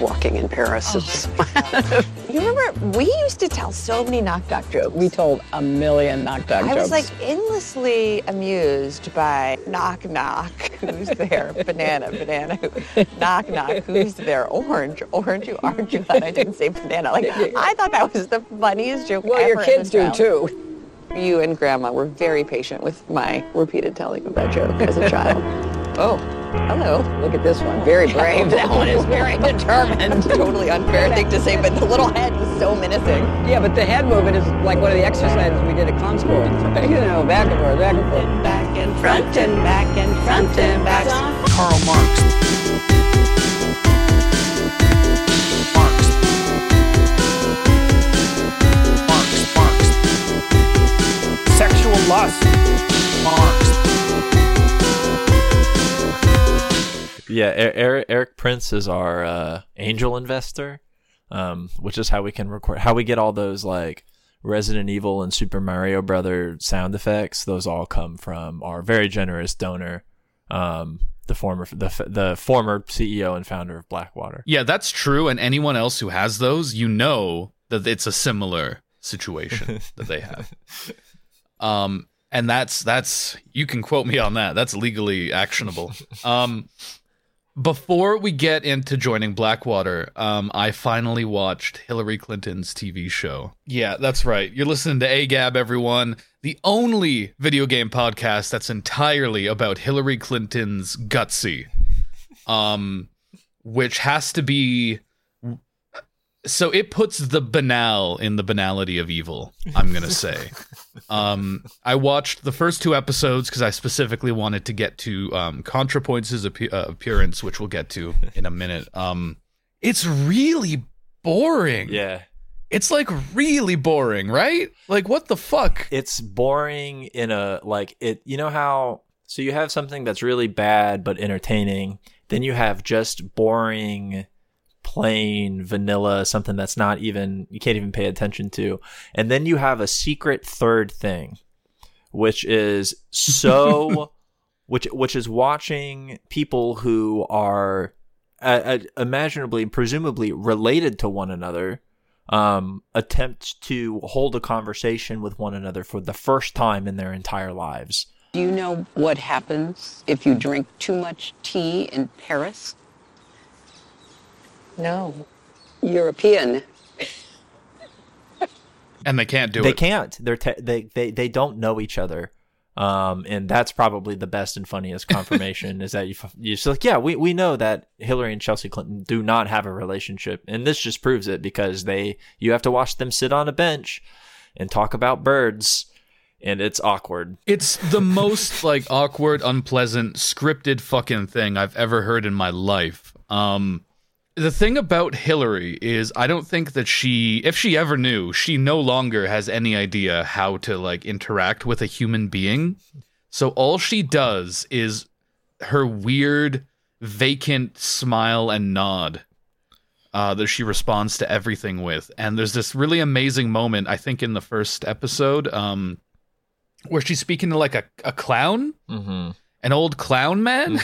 love walking in Paris. Oh. you remember we used to tell so many knock knock jokes. We told a million knock knock I jokes. I was like endlessly amused by knock knock. Who's there? banana, banana. knock knock. Who's there? Orange, orange. You aren't you glad I didn't say banana? Like I thought that was the funniest joke well, ever. your kids do as a child. too. You and Grandma were very patient with my repeated telling of that joke as a child. oh, hello. Look at this one. Very brave. that one is very determined. totally unfair thing to say, but the little head is so menacing. Yeah, but the head movement is like one of the exercises we did at con school. You know, back and forth, back and forth. Back and front and back and front and back. Karl Marx. Marx. Sexual lust. Marx. Marx. Sexual lust. Marx. Yeah, Eric, Erik Prince is our uh, angel investor, um, which is how we can record, how we get all those like Resident Evil and Super Mario Brother sound effects. Those all come from our very generous donor, um, the former the the former CEO and founder of Blackwater. Yeah, that's true. And anyone else who has those, you know that it's a similar situation that they have. Um, and that's that's you can quote me on that. That's legally actionable. Um, before we get into joining Blackwater, um, I finally watched Hillary Clinton's TV show. Yeah, that's right. You're listening to AGAB, everyone. The only video game podcast that's entirely about Hillary Clinton's gutsy. Um, which has to be so it puts the banal in the banality of evil i'm gonna say um i watched the first two episodes because i specifically wanted to get to um contrapoints' appe- uh, appearance which we'll get to in a minute um it's really boring Yeah, it's like really boring right like what the fuck it's boring in a like it. You know how so you have something that's really bad but entertaining. Then you have just boring plain vanilla something that's not even you can't even pay attention to and then you have a secret third thing which is so which which is watching people who are uh, uh, imaginably presumably related to one another um attempt to hold a conversation with one another for the first time in their entire lives Do you know what happens if you drink too much tea in Paris? No. European. and they can't do they it They can't they're te- they, they they don't know each other um and that's probably the best and funniest confirmation is that you f- you're just like yeah we we know that Hillary and Chelsea Clinton do not have a relationship and this just proves it because they you have to watch them sit on a bench and talk about birds and it's awkward It's the most like awkward, unpleasant, scripted fucking thing I've ever heard in my life. Um the thing about Hillary is I don't think that she if she ever knew, she no longer has any idea how to like interact with a human being. So all she does is her weird vacant smile and nod uh, that she responds to everything with. And there's this really amazing moment, I think, in the first episode, um, where she's speaking to like a, a clown, mm-hmm. an old clown man,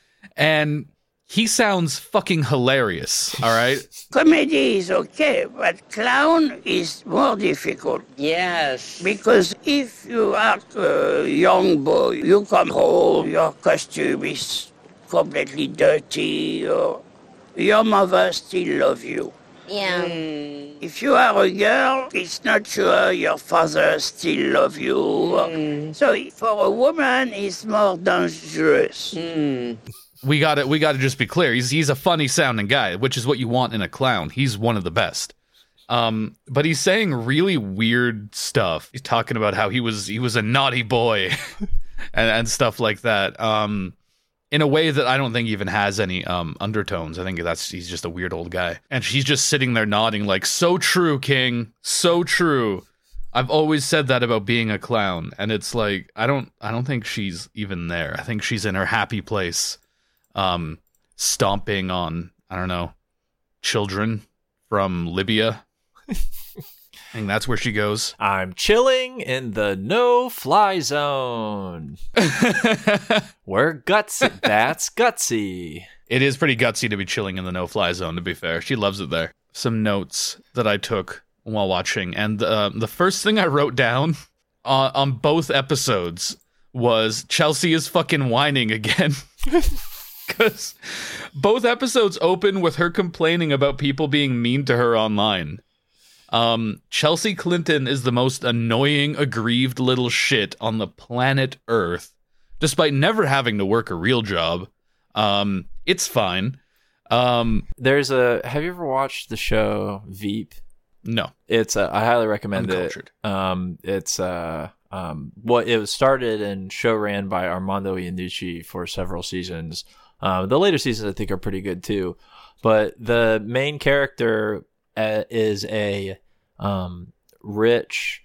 and he sounds fucking hilarious. All right. Comedy is okay, but clown is more difficult. Yes. Because if you are a young boy, you come home, your costume is completely dirty, or your mother still love you. Yeah. Mm. If you are a girl, it's not sure your father still love you. Mm. So for a woman, it's more dangerous. Mm. We got to we got to just be clear. He's he's a funny sounding guy, which is what you want in a clown. He's one of the best. Um, but he's saying really weird stuff. He's talking about how he was he was a naughty boy and and stuff like that. Um, in a way that I don't think even has any um undertones. I think that's he's just a weird old guy. And she's just sitting there nodding like, "So true, King. So true." I've always said that about being a clown, and it's like I don't I don't think she's even there. I think she's in her happy place, um, stomping on I don't know children from Libya. I think that's where she goes. I'm chilling in the no fly zone. We're gutsy. That's gutsy. It is pretty gutsy to be chilling in the no-fly zone. To be fair, she loves it there. Some notes that I took while watching, and uh, the first thing I wrote down on, on both episodes was Chelsea is fucking whining again. Because both episodes open with her complaining about people being mean to her online. Um, Chelsea Clinton is the most annoying, aggrieved little shit on the planet Earth, despite never having to work a real job. Um, it's fine. Um, There's a. Have you ever watched the show Veep? no. It's. Uh, I highly recommend it. Um, it's. Uh, um, what it was started and show ran by Armando Iannucci for several seasons. Um, the later seasons I think are pretty good too, but the main character uh, is a um, rich,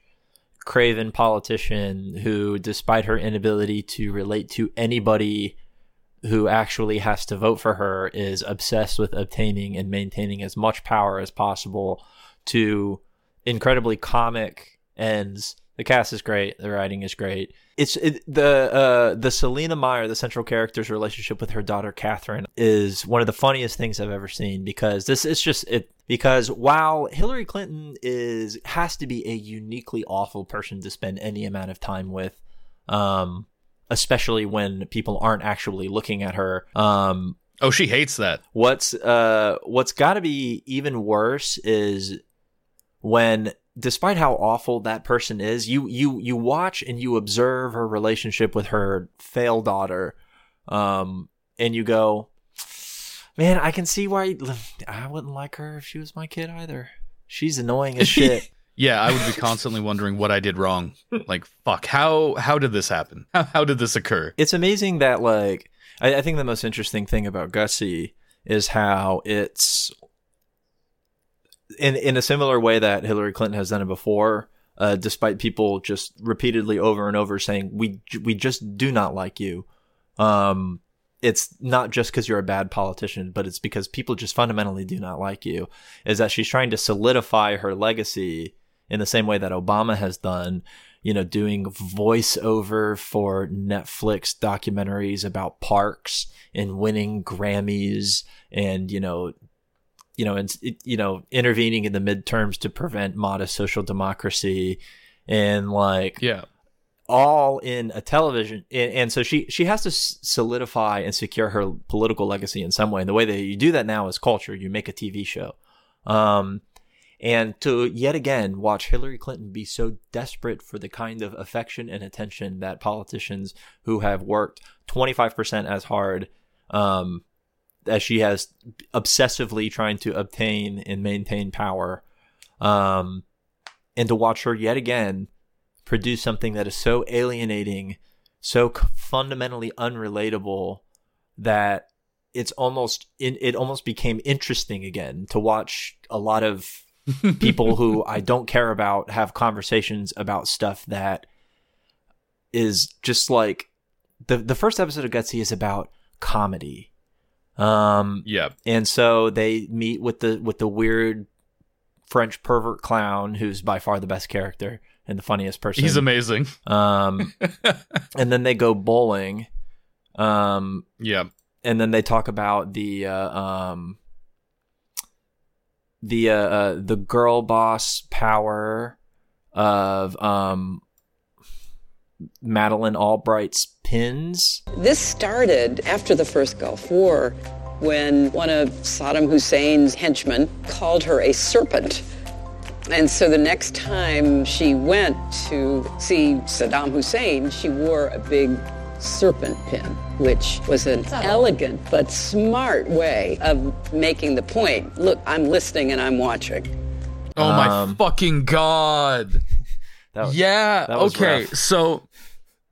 craven politician who, despite her inability to relate to anybody who actually has to vote for her, is obsessed with obtaining and maintaining as much power as possible to incredibly comic ends. The cast is great. The writing is great. It's it, the uh, the Selina Meyer, the central character's relationship with her daughter Catherine, is one of the funniest things I've ever seen because this is just it. Because while Hillary Clinton is has to be a uniquely awful person to spend any amount of time with, um, especially when people aren't actually looking at her, um, Oh, she hates that. What's uh what's got to be even worse is when despite how awful that person is, you you you watch and you observe her relationship with her failed daughter um and you go, "Man, I can see why I wouldn't like her if she was my kid either. She's annoying as shit." Yeah, I would be constantly wondering what I did wrong. Like, fuck, how how did this happen? How, how did this occur? it's amazing that like I, I think the most interesting thing about Gutsy is how it's in in a similar way that Hillary Clinton has done it before. Uh, despite people just repeatedly over and over saying we we just do not like you, um, it's not just because you're a bad politician, but it's because people just fundamentally do not like you. Is that she's trying to solidify her legacy in the same way that Obama has done, you know, doing voiceover for Netflix documentaries about parks and winning Grammys and, you know, you know, and you know, intervening in the midterms to prevent modest social democracy and like Yeah. all in a television and, and so she she has to solidify and secure her political legacy in some way. And the way that you do that now is culture. You make a tv show. Um and to yet again watch hillary clinton be so desperate for the kind of affection and attention that politicians who have worked 25% as hard um as she has obsessively trying to obtain and maintain power um and to watch her yet again produce something that is so alienating, so fundamentally unrelatable that it's almost in, it almost became interesting again to watch a lot of people who I don't care about have conversations about stuff that is just like the the first episode of Gutsy is about comedy. Um Yeah. and so they meet with the with the weird French pervert clown who's by far the best character and the funniest person. He's amazing. Um, and then they go bowling. Um, Yeah. and then they talk about the uh, um, the uh, uh, the girl boss power of um, Madeleine Albright's pins. This started after the first Gulf War when one of Saddam Hussein's henchmen called her a serpent. And so the next time she went to see Saddam Hussein, she wore a big serpent pin, which was an elegant but smart way of making the point look, I'm listening and I'm watching. Oh my Um, fucking god. That was, Yeah. that was okay. rough. So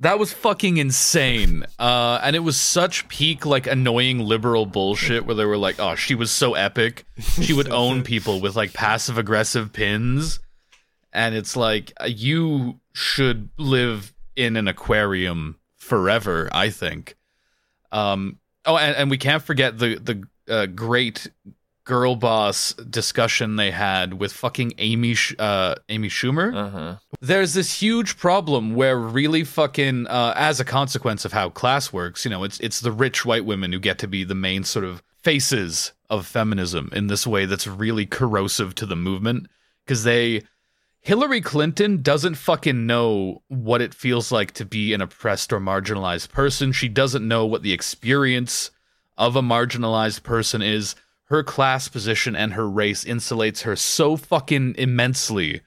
that was fucking insane. Uh, and it was such peak like annoying liberal bullshit where they were like, "Oh, she was so epic. She would own people with like passive aggressive pins." And it's like uh, you should live in an aquarium forever, I think. Um oh and, and we can't forget the the uh, great girl boss discussion they had with fucking Amy Sh- uh Amy Schumer. Uh-huh. There's this huge problem where really fucking uh as a consequence of how class works, you know, it's it's the rich white women who get to be the main sort of faces of feminism in this way that's really corrosive to the movement because they Hillary Clinton doesn't fucking know what it feels like to be an oppressed or marginalized person. She doesn't know what the experience of a marginalized person is. Her class position and her race insulates her so fucking immensely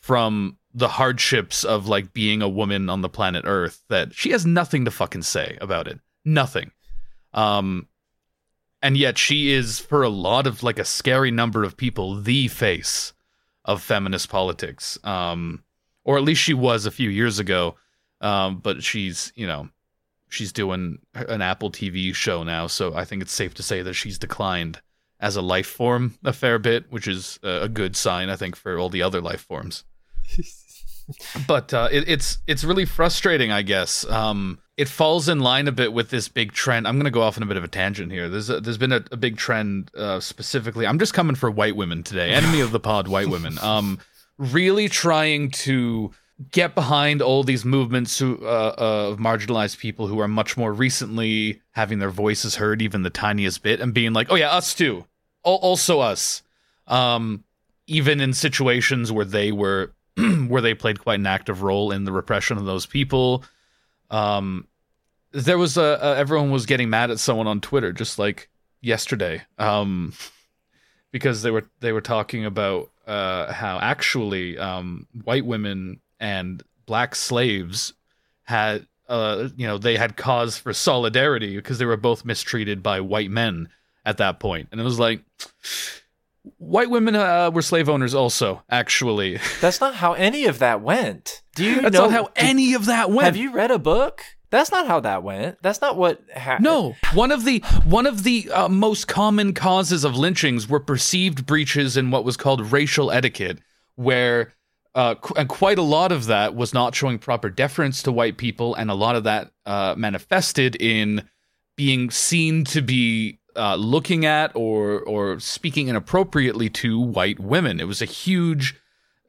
from the hardships of like being a woman on the planet Earth that she has nothing to fucking say about it. Nothing. Um and yet she is for a lot of like a scary number of people the face of feminist politics. Um, or at least she was a few years ago. Um, but she's, you know, she's doing an Apple TV show now, so I think it's safe to say that she's declined as a life form a fair bit, which is a good sign, I think, for all the other life forms. but uh, it, it's it's really frustrating, I guess. Um, it falls in line a bit with this big trend. I'm going to go off on a bit of a tangent here. There's a, there's been a, a big trend uh, specifically. I'm just coming for white women today. Enemy of the pod, white women. Um, really trying to get behind all these movements who, uh, of marginalized people who are much more recently having their voices heard, even the tiniest bit, and being like, "Oh yeah, us too, also us." Um, even in situations where they were where they played quite an active role in the repression of those people. Um, there was a, a everyone was getting mad at someone on Twitter just like yesterday, um, because they were they were talking about uh, how actually um, white women and black slaves had uh, you know they had cause for solidarity because they were both mistreated by white men at that point, and it was like. White women uh, were slave owners, also. Actually, That's not how any of that went. Do you that's know not how any of that went. Have you read a book? That's not how that went. That's not what happened. No, one of the one of the uh, most common causes of lynchings were perceived breaches in what was called racial etiquette, where uh, qu- and quite a lot of that was not showing proper deference to white people, and a lot of that uh, manifested in being seen to be uh, looking at or or speaking inappropriately to white women. It was a huge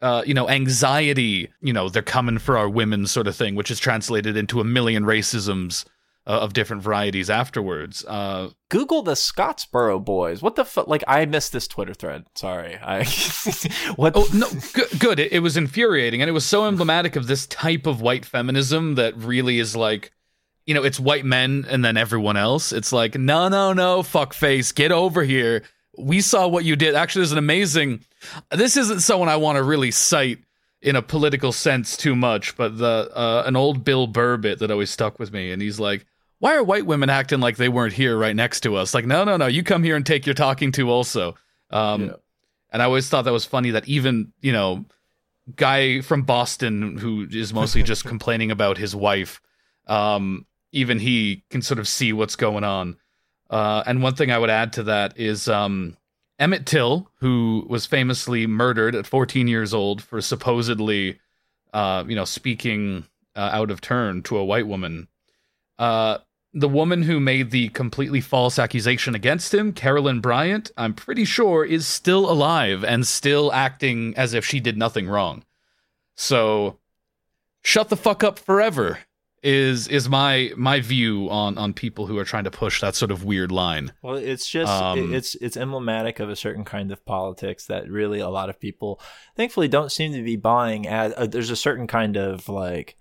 uh, you know, anxiety, you know, they're coming for our women sort of thing, which is translated into a million racisms uh, of different varieties afterwards. Uh, Google the Scottsboro boys. What the fuck? Like, I missed this Twitter thread. Sorry. I. what? oh, no, good. good. It, it was infuriating. And it was so emblematic of this type of white feminism that really is like, you know, it's white men and then everyone else. It's like, no, no, no, fuck face, get over here. We saw what you did. Actually, there's an amazing. This isn't someone I want to really cite in a political sense too much, but the uh, an old Bill Burr bit that always stuck with me, and he's like, "Why are white women acting like they weren't here right next to us? Like, no, no, no, you come here and take your talking to also." Um, Yeah. And I always thought that was funny that even you know, guy from Boston who is mostly just complaining about his wife, um, even he can sort of see what's going on. Uh, and one thing I would add to that is um, Emmett Till, who was famously murdered at 14 years old for supposedly, uh, you know, speaking uh, out of turn to a white woman. Uh, the woman who made the completely false accusation against him, Carolyn Bryant, I'm pretty sure is still alive and still acting as if she did nothing wrong. So, shut the fuck up forever is is my my view on on people who are trying to push that sort of weird line. Well, it's just Um, it's it's emblematic of a certain kind of politics that really a lot of people, thankfully, don't seem to be buying. at uh, there's a certain kind of like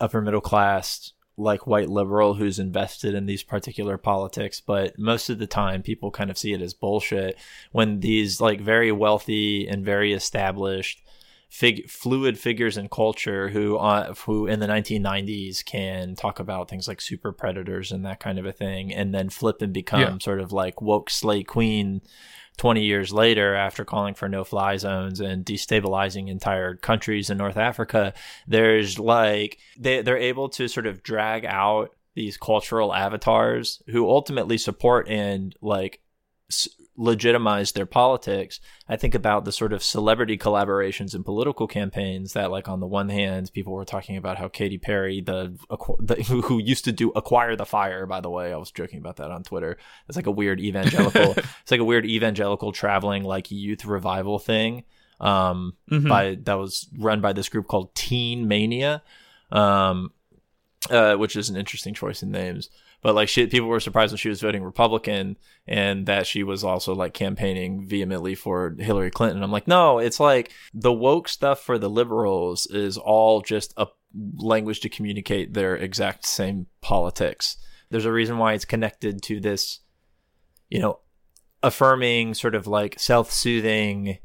upper middle class, like white liberal, who's invested in these particular politics, but most of the time, people kind of see it as bullshit when these like very wealthy and very established. Fig- fluid figures in culture who uh, who in the 1990s can talk about things like super predators and that kind of a thing and then flip and become Yeah. sort of like woke slay queen 20 years later after calling for no fly zones and destabilizing entire countries in North Africa there's like they they're able to sort of drag out these cultural avatars who ultimately support and like legitimize their politics. I think about the sort of celebrity collaborations and political campaigns that, like, on the one hand, people were talking about how Katy Perry, the, the who who used to do Acquire the Fire, by the way, I was joking about that on Twitter. It's like a weird evangelical, it's like a weird evangelical traveling like youth revival thing. Um, by that was run by this group called Teen Mania. Um, uh, which is an interesting choice in names. But like she, people were surprised when she was voting Republican and that she was also like campaigning vehemently for Hillary Clinton. I'm like, no, it's like the woke stuff for the liberals is all just a language to communicate their exact same politics. There's a reason why it's connected to this, you know, affirming sort of like self-soothing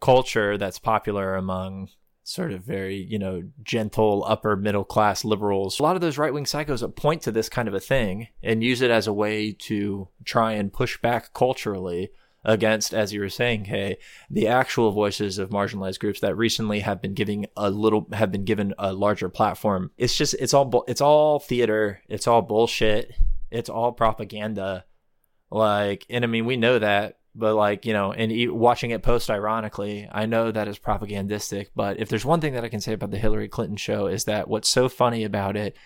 culture that's popular among sort of very, you know, gentle upper middle class liberals. A lot of those right wing psychos point to this kind of a thing and use it as a way to try and push back culturally against, as you were saying, hey, the actual voices of marginalized groups that recently have been giving a little, have been given a larger platform. It's just, it's all, it's all theater. It's all bullshit. It's all propaganda. Like, and I mean, we know that, but like, you know, and e- watching it post ironically, I know that is propagandistic. But if there's one thing that I can say about the Hillary Clinton show is that what's so funny about it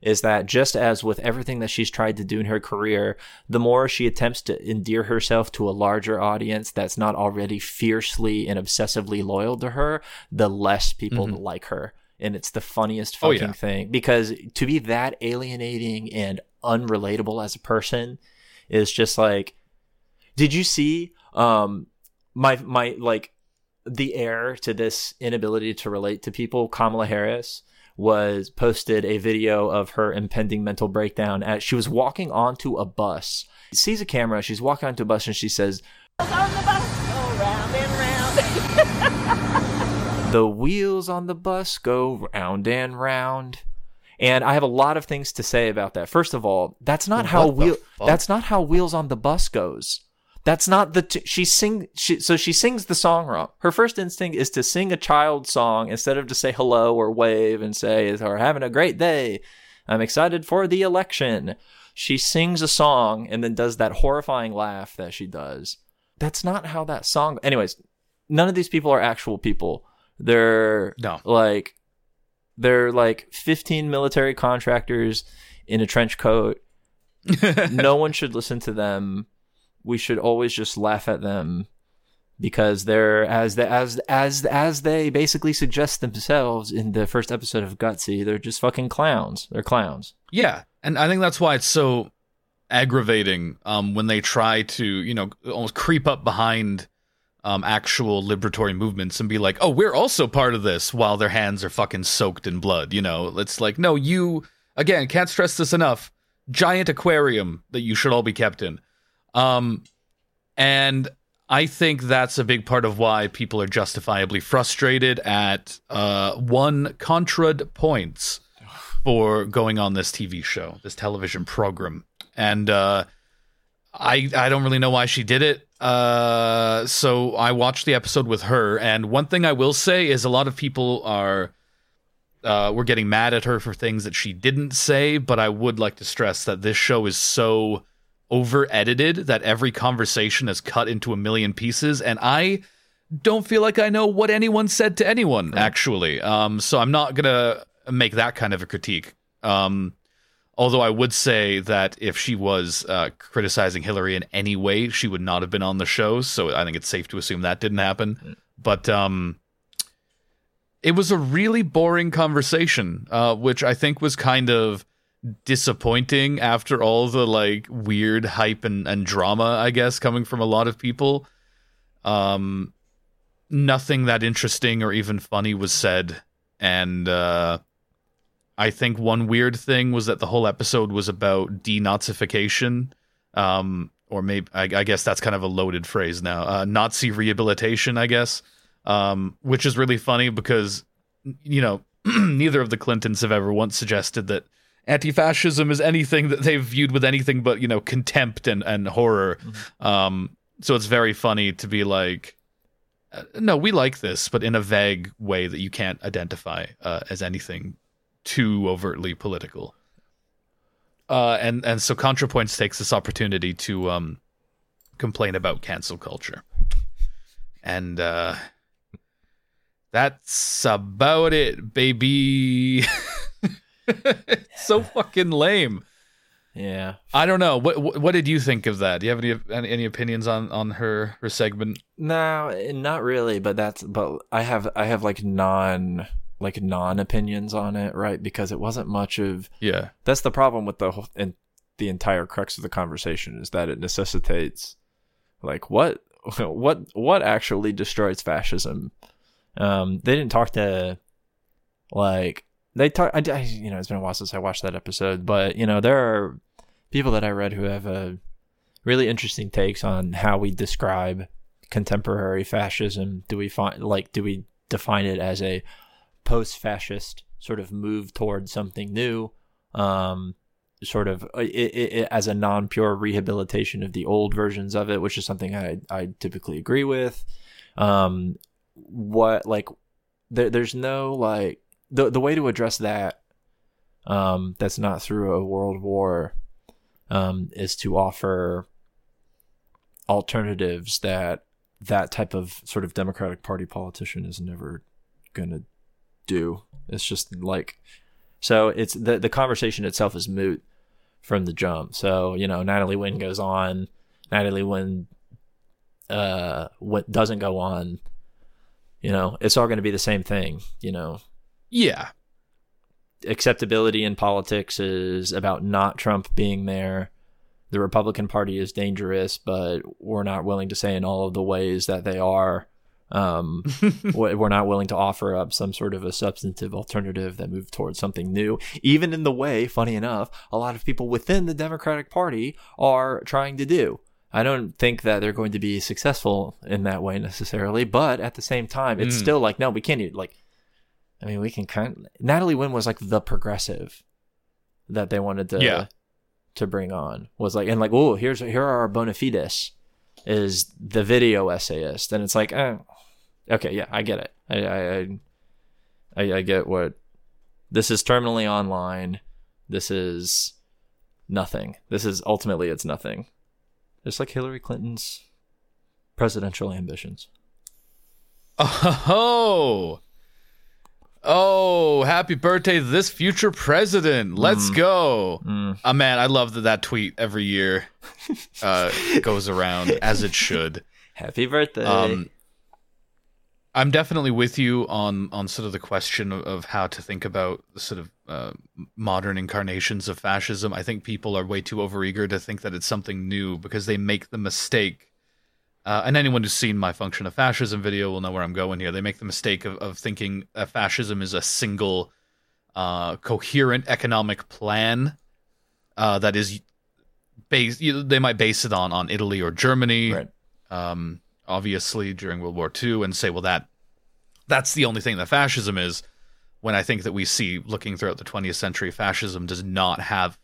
is that just as with everything that she's tried to do in her career, the more she attempts to endear herself to a larger audience that's not already fiercely and obsessively loyal to her, the less people mm-hmm. like her. And it's the funniest Oh, fucking yeah. thing because to be that alienating and unrelatable as a person is just like did you see um my my like the heir to this inability to relate to people kamala harris was posted a video of her impending mental breakdown as she was walking onto a bus. She sees a camera she's walking onto a bus and she says the wheels on the bus go round and round. And i have a lot of things to say about that. First of all that's not how What the wheel fuck? that's not how wheels on the bus goes that's not the t- she sing she so she sings the song wrong. Her first instinct is to sing a child song instead of to say hello or wave and say or having a great day. I'm excited for the election. She sings a song and then does that horrifying laugh that she does. That's not how that song anyways none of these people are actual people. They're No. like they're like 15 military contractors in a trench coat. No one should listen to them we should always just laugh at them because they're as as as as they basically suggest themselves in the first episode of Gutsy, they're just fucking clowns. They're clowns. Yeah, and I think that's why it's so aggravating um, when they try to, you know, almost creep up behind um, actual liberatory movements and be like, "Oh, we're also part of this," while their hands are fucking soaked in blood. You know, it's like, no, you again can't stress this enough. Giant aquarium that you should all be kept in, um, and I think that's a big part of why people are justifiably frustrated at uh, one ContraPoints for going on this TV show, this television program. And uh, I I don't really know why she did it. Uh, so I watched the episode with her, and one thing I will say is a lot of people are uh, were getting mad at her for things that she didn't say. But I would like to stress that this show is so over edited that every conversation is cut into a million pieces, and I don't feel like I know what anyone said to anyone actually. Um, so I'm not gonna make that kind of a critique. Um, although I would say that if she was uh, criticizing Hillary in any way, she would not have been on the show. So I think it's safe to assume that didn't happen. But um, it was a really boring conversation, uh, which I think was kind of disappointing after all the like weird hype and, and drama, I guess, coming from a lot of people. Um, nothing that interesting or even funny was said, and uh, I think one weird thing was that the whole episode was about denazification, um, or maybe I, I guess that's kind of a loaded phrase now. Uh, Nazi rehabilitation, I guess, um, which is really funny because you know neither of the Clintons have ever once suggested that anti-fascism is anything that they've viewed with anything but you know contempt and and horror. Um, so it's very funny to be like, uh, no, we like this, but in a vague way that you can't identify uh, as anything too overtly political. Uh, and and so ContraPoints takes this opportunity to um complain about cancel culture. And uh that's about it, baby. It's so fucking lame. Yeah. I don't know. What, what what did you think of that? Do you have any any, any opinions on on her her segment? No, not really, but that's but I have I have like non like non opinions on it, right? Because it wasn't much of Yeah. that's the problem with the whole and the entire crux of the conversation is that it necessitates like what what what actually destroys fascism. Um, they didn't talk to like they talk. I, I- you know, it's been a while since I watched that episode, but you know, there are people that I read who have a really interesting takes on how we describe contemporary fascism. Do we find like do we define it as a post-fascist sort of move towards something new? Um, sort of uh, it, it, it, as a non-pure rehabilitation of the old versions of it, which is something I I typically agree with. Um, what like there, there's no like the the way to address that um that's not through a world war um is to offer alternatives that that type of sort of democratic party politician is never going to do. It's just like so it's the the conversation itself is moot from the jump. So you know Natalie Wynn goes on. Natalie Wynn uh what doesn't go on you know it's all going to be the same thing you know Yeah. acceptability in politics is about not Trump being there. The Republican Party is dangerous, but we're not willing to say in all of the ways that they are. Um, we- we're not willing to offer up some sort of a substantive alternative that moves towards something new. Even in the way, funny enough, a lot of people within the Democratic Party are trying to do. I don't think that they're going to be successful in that way necessarily, but at the same time, it's Mm. still like, no, we can't even, like, I mean, we can kind Natalie Wynn was like the progressive that they wanted to Yeah. to bring on was like and like oh here's here are our bona fides is the video essayist and it's like eh, okay yeah I get it I I, I I I get what this is terminally online this is nothing this is ultimately it's nothing just like Hillary Clinton's presidential ambitions Oh. Oh, happy birthday to this future president. Let's go. Uh, man, I love that that tweet every year uh, goes around as it should. happy birthday Um, I'm definitely with you on on sort of the question of, of how to think about the sort of uh, modern incarnations of fascism. I think people are way too overeager to think that it's something new because they make the mistake. Uh, and anyone who's seen my function of fascism video will know where I'm going here. They make the mistake of, of thinking that fascism is a single, uh, coherent economic plan uh, that is based. You they might base it on on Italy or Germany right um, obviously during World War II and say, well, that that's the only thing that fascism is. When I think that we see looking throughout the 20th century, fascism does not have.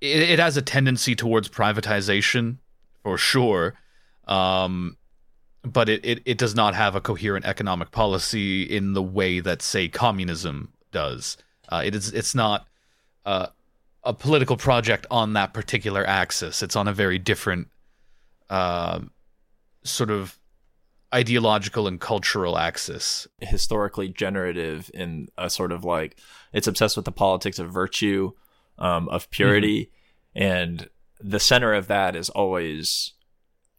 It, it has a tendency towards privatization, for sure, um, but it, it it does not have a coherent economic policy in the way that say communism does. Uh, it is it's not uh, a political project on that particular axis. It's on a very different uh, sort of ideological and cultural axis. historically generative in a sort of like it's obsessed with the politics of virtue, um, of purity, and the center of that is always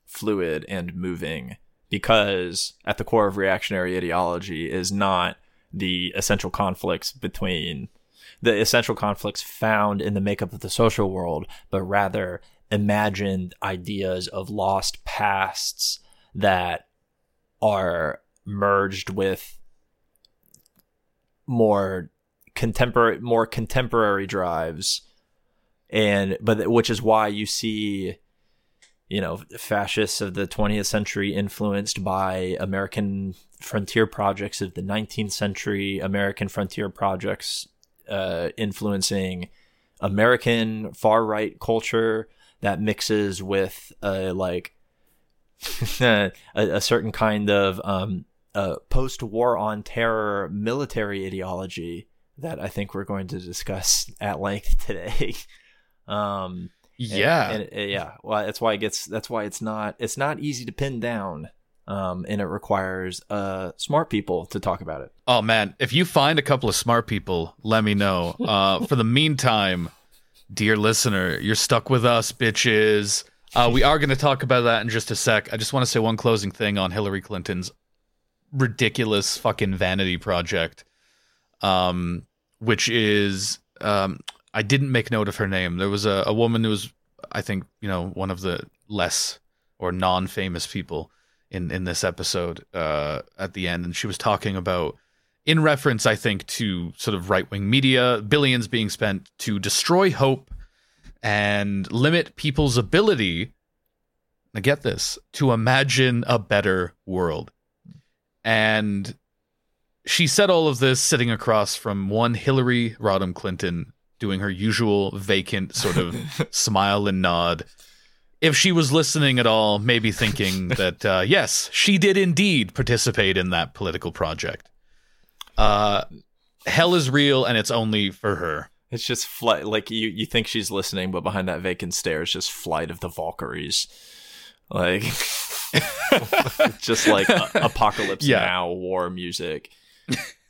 fluid and moving because at the core of reactionary ideology is not the essential conflicts between the essential conflicts found in the makeup of the social world, but rather imagined ideas of lost pasts that are merged with more contemporary more contemporary drives. And but which is why you see you know fascists of the 20th century influenced by american frontier projects of the 19th century american frontier projects uh, influencing american far right culture that mixes with uh, like a, a certain kind of um, uh, post-war on terror military ideology that I think we're going to discuss at length today. um, Yeah. and, and, yeah. Well, that's why it gets. That's why it's not. It's not easy to pin down. Um, and it requires uh smart people to talk about it. Oh man, if you find a couple of smart people, let me know. Uh, for the meantime, dear listener, you're stuck with us, bitches. Uh, we are going to talk about that in just a sec. I just want to say one closing thing on Hillary Clinton's ridiculous fucking vanity project, um, which is um, I didn't make note of her name. There was a, a woman who was, I think, you know, one of the less or non-famous people in in this episode uh, at the end, and she was talking about, in reference, I think, to sort of right-wing media, billions being spent to destroy hope and limit people's ability. Now get this to imagine a better world, and she said all of this sitting across from one Hillary Rodham Clinton doing her usual vacant sort of smile and nod. If she was listening at all, maybe thinking that, uh, yes, she did indeed participate in that political project. Uh, hell is real and it's only for her. It's just flight. Like you, you think she's listening, but behind that vacant stare is just flight of the Valkyries. Like, just like a- apocalypse Yeah. now war music.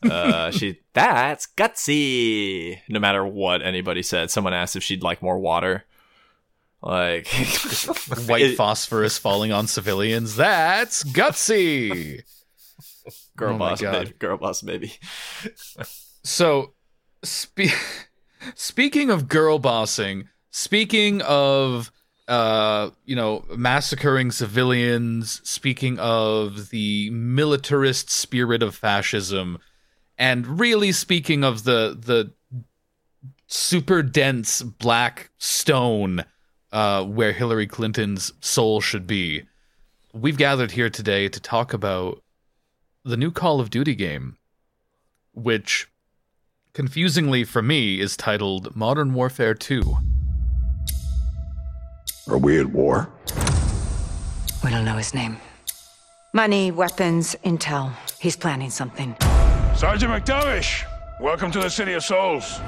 Uh, she that's gutsy. No matter what anybody said, someone asked if she'd like more water. Like White it- phosphorus falling on civilians. That's gutsy. girl Oh boss, baby, girl boss, baby. So, spe- speaking of girl bossing, speaking of uh, you know, massacring civilians, speaking of the militarist spirit of fascism, and really speaking of the the super dense black stone uh, where Hillary Clinton's soul should be. We've gathered here today to talk about the new Call of Duty game, which confusingly for me is titled Modern Warfare 2. Are we at war? We don't know his name. Money, weapons, intel. He's planning something. Sergeant MacTavish, welcome to the City of Souls.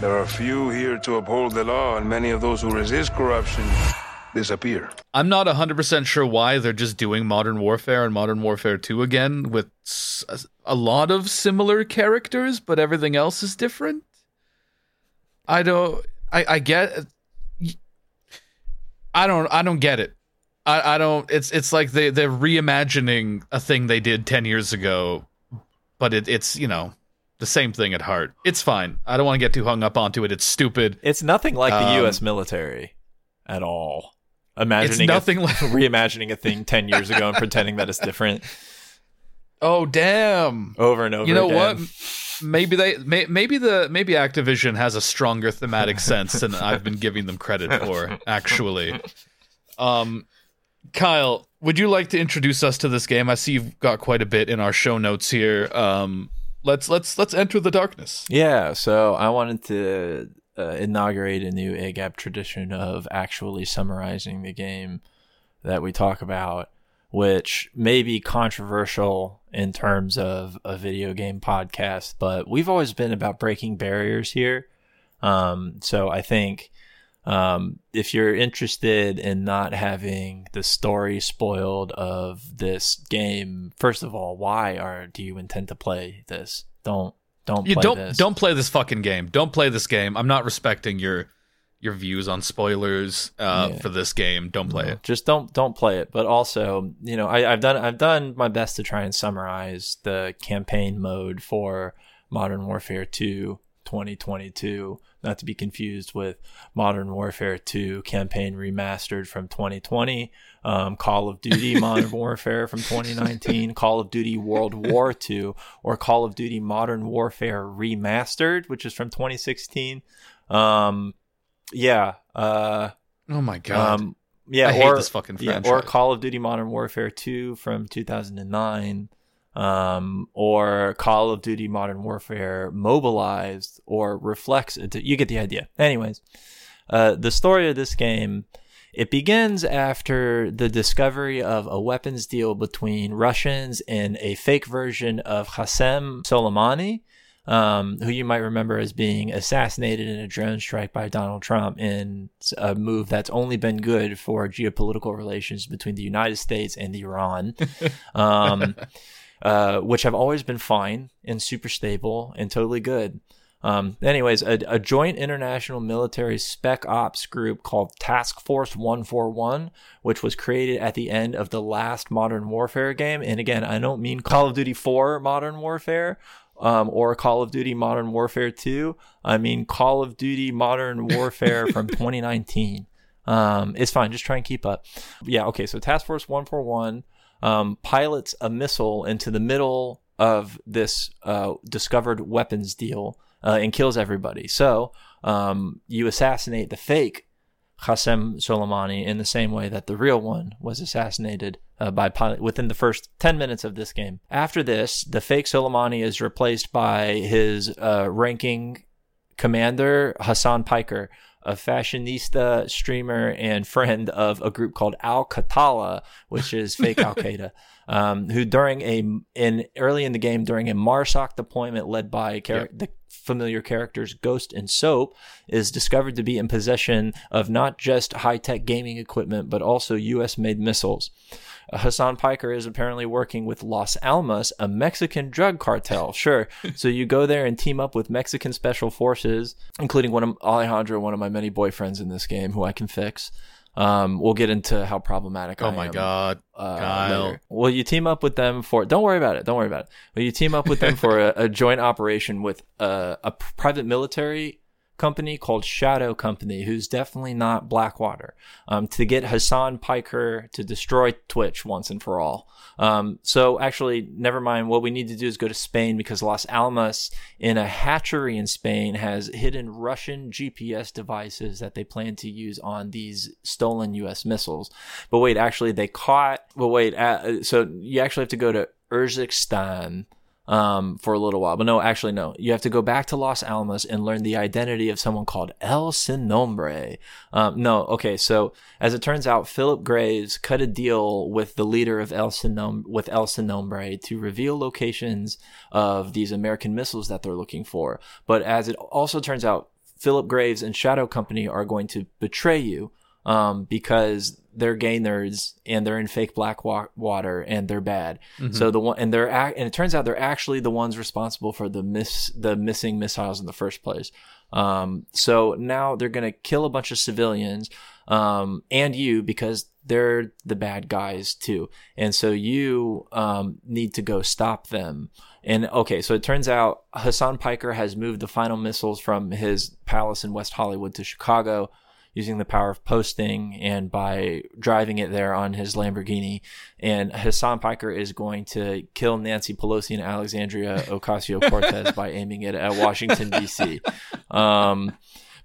There are few here to uphold the law, and many of those who resist corruption disappear. I'm not 100% sure why they're just doing Modern Warfare and Modern Warfare 2 again with a lot of similar characters, but everything else is different. I don't I I get I don't I don't get it. I, I don't it's it's like they they're reimagining a thing they did 10 years ago, but it, it's, you know, the same thing at heart. It's fine. I don't want to get too hung up onto it. It's stupid. It's nothing like the Um, U.S. military at all. Imagining nothing a, like- reimagining a thing ten years ago and pretending that it's different Oh damn. over and over. you know again. what maybe they may, maybe the maybe activision has a stronger thematic sense than i've been giving them credit for actually um kyle would you like to introduce us to this game? I see you've got quite a bit in our show notes here. Um let's let's let's enter the darkness. Yeah, so I wanted to uh, inaugurate a new AGAP tradition of actually summarizing the game that we talk about, which may be controversial in terms of a video game podcast, but we've always been about breaking barriers here. Um, so I think um, if you're interested in not having the story spoiled of this game, first of all, why are do you intend to play this? Don't don't you don't this. don't play this fucking game don't play this game i'm not respecting your your views on spoilers uh Yeah. for this game don't play it just don't don't play it but also you know I, i've done i've done my best to try and summarize the campaign mode for modern warfare 2 2022 not to be confused with modern warfare 2 campaign remastered from 2020 um, call of duty modern warfare from 2019 call of duty world war 2 or call of duty modern warfare remastered which is from 2016 um yeah uh oh my god um, yeah, I hate or, this fucking yeah, or. Call of Duty Modern Warfare 2 from 2009, um, or Call of Duty Modern Warfare Mobilized, or Reflex. You get the idea. Anyways, uh, the story of this game it begins after the discovery of a weapons deal between Russians and a fake version of Qasem Soleimani. um, who you might remember as being assassinated in a drone strike by Donald Trump in a move that's only been good for geopolitical relations between the United States and Iran, um, uh, which have always been fine and super stable and totally good. Um, anyways, a, a joint international military spec ops group called Task Force 141, which was created at the end of the last Modern Warfare game. And again, I don't mean Call of Duty 4 Modern Warfare. Um, or Call of Duty Modern Warfare 2. I mean, Call of Duty Modern Warfare from 2019. Um, it's fine. Just try and keep up. Yeah. Okay. So Task Force 141 um, pilots a missile into the middle of this uh, discovered weapons deal uh, and kills everybody. So um, you assassinate the fake Qasem Soleimani in the same way that the real one was assassinated uh, by pilot within the first 10 minutes of this game. After this, the fake Soleimani is replaced by his uh, ranking commander, Hassan Piker, a fashionista, streamer, and friend of a group called Al Qatala, which is fake Al Qaeda. Um, who during a in early in the game during a Marsoc deployment led by char- Yep. the familiar characters Ghost and Soap is discovered to be in possession of not just high-tech gaming equipment but also US made missiles. Hassan Piker is apparently working with Los Alamos, a Mexican drug cartel. Sure. so you go there and team up with Mexican special forces, including one of Alejandro, one of my many boyfriends in this game, who I can fix. Um, we'll get into how problematic. Oh I my am god. uh, Kyle. later. Well, you team up with them for. Don't worry about it. Don't worry about it. Well, you team up with them for a, a joint operation with a, a private military company called Shadow Company, who's definitely not Blackwater, um, to get Hassan Piker to destroy Twitch once and for all. Um, so actually, never mind. What we need to do is go to Spain because Los Alamos, in a hatchery in Spain, has hidden Russian GPS devices that they plan to use on these stolen U.S. missiles. But wait, actually, they caught. Well, wait. Uh, so you actually have to go to Urzikstan um, for a little while. But no, actually, no. You have to go back to Los Alamos and learn the identity of someone called El Sin Nombre. Um, no, okay. So as it turns out, Philip Graves cut a deal with the leader of El Sin Nom- with El Sin Nombre to reveal locations of these American missiles that they're looking for. But as it also turns out, Philip Graves and Shadow Company are going to betray you um, because they're gay nerds and they're in fake black wa- water and they're bad. So the one and they're ac- and it turns out they're actually the ones responsible for the miss the missing missiles in the first place. Um, so now they're gonna kill a bunch of civilians um, and you because they're the bad guys too. And so you um, need to go stop them. And okay, so it turns out Hassan Piker has moved the final missiles from his palace in West Hollywood to Chicago using the power of posting and by driving it there on his Lamborghini. And Hassan Piker is going to kill Nancy Pelosi and Alexandria Ocasio Cortez by aiming it at Washington, D.C. Um,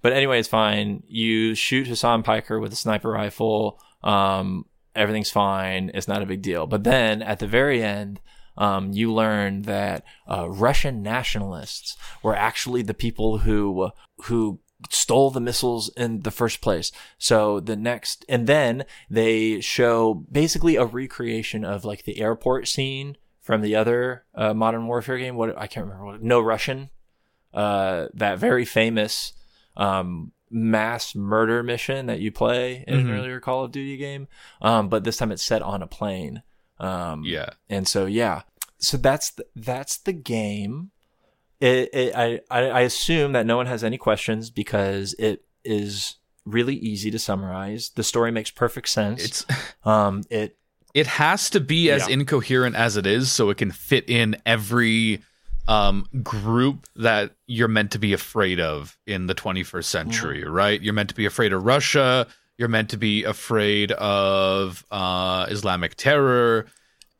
but anyway, it's fine. You shoot Hassan Piker with a sniper rifle. Um, everything's fine. It's not a big deal. But then at the very end, um, you learn that uh, Russian nationalists were actually the people who who stole the missiles in the first place. So the next, and then they show basically a recreation of like the airport scene from the other uh, Modern Warfare game. What I can't remember what No Russian, uh, that very famous um, mass murder mission that you play in an Mhm. earlier Call of Duty game. Um, but this time it's set on a plane. Um, Yeah. and so yeah, so that's the, that's the game. It, it I, I I assume that no one has any questions because it is really easy to summarize. The story makes perfect sense. It's um it it has to be as Yeah. incoherent as it is so it can fit in every um group that you're meant to be afraid of in the 21st century right you're meant to be afraid of russia you're meant to be afraid of uh islamic terror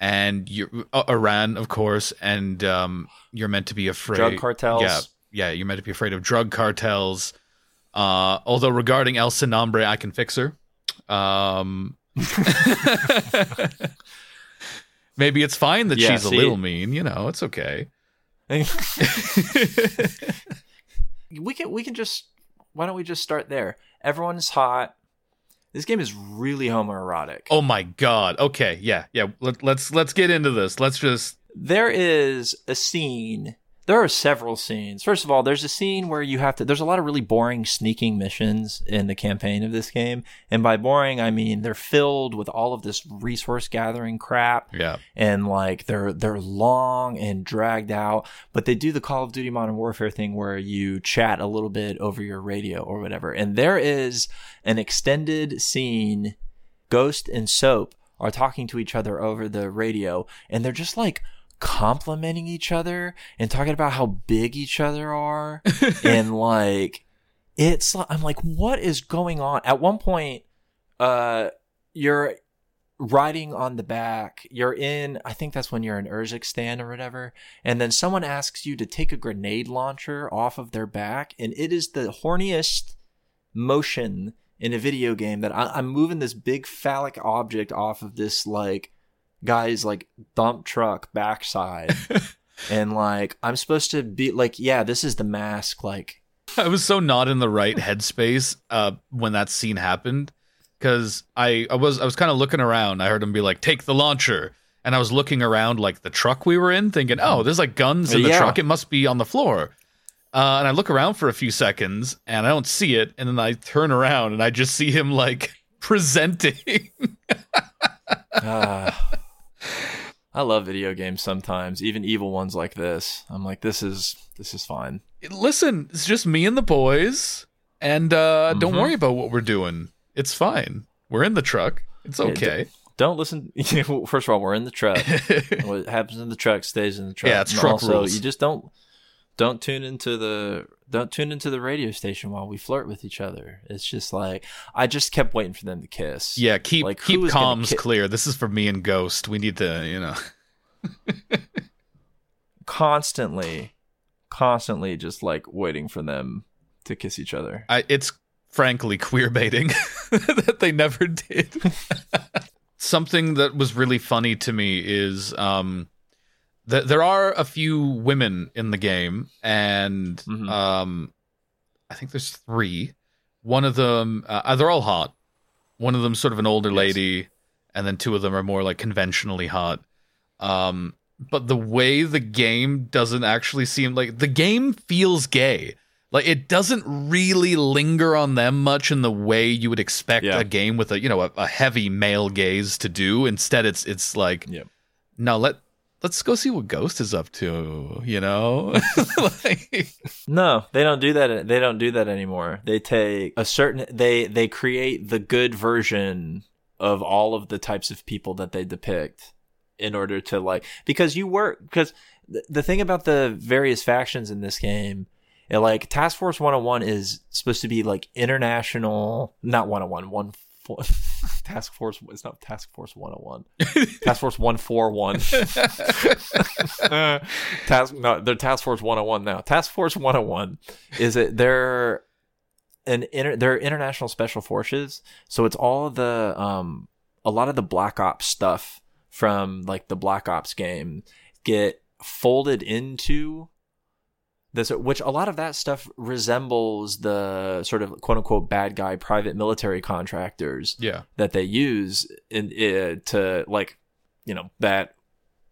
and you uh, iran of course and um you're meant to be afraid Drug cartels. yeah yeah you're meant to be afraid of drug cartels uh although regarding el Sin Nombre, i can fix her um Maybe it's fine that Yeah, she's see? a little mean, you know, it's okay. we can we can just why don't we just start there? Everyone's hot. This game is really homoerotic. Oh my god. Okay, yeah, yeah. Let, let's let's get into this. Let's just There is a scene there are several scenes. First of all, there's a scene where you have to. There's a lot of really boring sneaking missions in the campaign of this game, and by boring I mean they're filled with all of this resource gathering crap. Yeah. and like they're they're long and dragged out. But they do the Call of Duty Modern Warfare thing where you chat a little bit over your radio or whatever. And there is an extended scene. Ghost and Soap are talking to each other over the radio, and they're just like complimenting each other and talking about how big each other are. And like it's i'm like what is going on? At one point uh you're riding on the back. You're in I think that's when you're in Urzikstan or whatever. And then someone asks you to take a grenade launcher off of their back. And it is the horniest motion in a video game that I, I'm moving this big phallic object off of this like guy's like dump truck backside and like i'm supposed to be like yeah this is the mask like I was so not in the right headspace uh, when that scene happened because I, I was I was kind of looking around. I heard him be like, "Take the launcher," and I was looking around like the truck we were in, thinking, "Oh, there's like guns in the Yeah. truck. It must be on the floor." Uh, and I look around for a few seconds and I don't see it, and then I turn around and I just see him like presenting. ah. I love video games sometimes even evil ones like this i'm like this is this is fine Listen, it's just me and the boys, and uh, don't Mhm. worry about what we're doing. It's fine. We're in the truck. It's Yeah, okay. don't listen first of all we're in the truck what happens in the truck stays in the truck Yeah, it's And truck also rules. you just don't don't tune into the don't tune into the radio station while we flirt with each other it's just like i just kept waiting for them to kiss Yeah, keep Like, keep comms ki- clear. This is for me and Ghost. We need to, you know. constantly constantly just like waiting for them to kiss each other I, it's frankly queer baiting that they never did. Something that was really funny to me is um, there are a few women in the game, and Mhm. um, I think there's three. One of them, uh, they're all hot. One of them sort of an older lady, and then two of them are more like conventionally hot. Um, but the way the game doesn't actually seem like the game feels gay. Like it doesn't really linger on them much in the way you would expect Yeah. a game with a you know a, a heavy male gaze to do. Instead, it's it's like Yep. no let let's go see what Ghost is up to. You know, like, no they don't do that they don't do that anymore they take a certain they they create the good version of all of the types of people that they depict in order to like because you work because the, the thing about the various factions in this game it, like task force 101 is supposed to be like international not 101 one oh four, task force it's not task force 101 task force 141 task no they're task force 101 now. Task force 101 is it they're an inter, they're international special forces so it's all the um a lot of the black ops stuff from like the black ops game get folded into this which a lot of that stuff resembles the sort of quote unquote bad guy private military contractors yeah, that they use in uh, to like you know that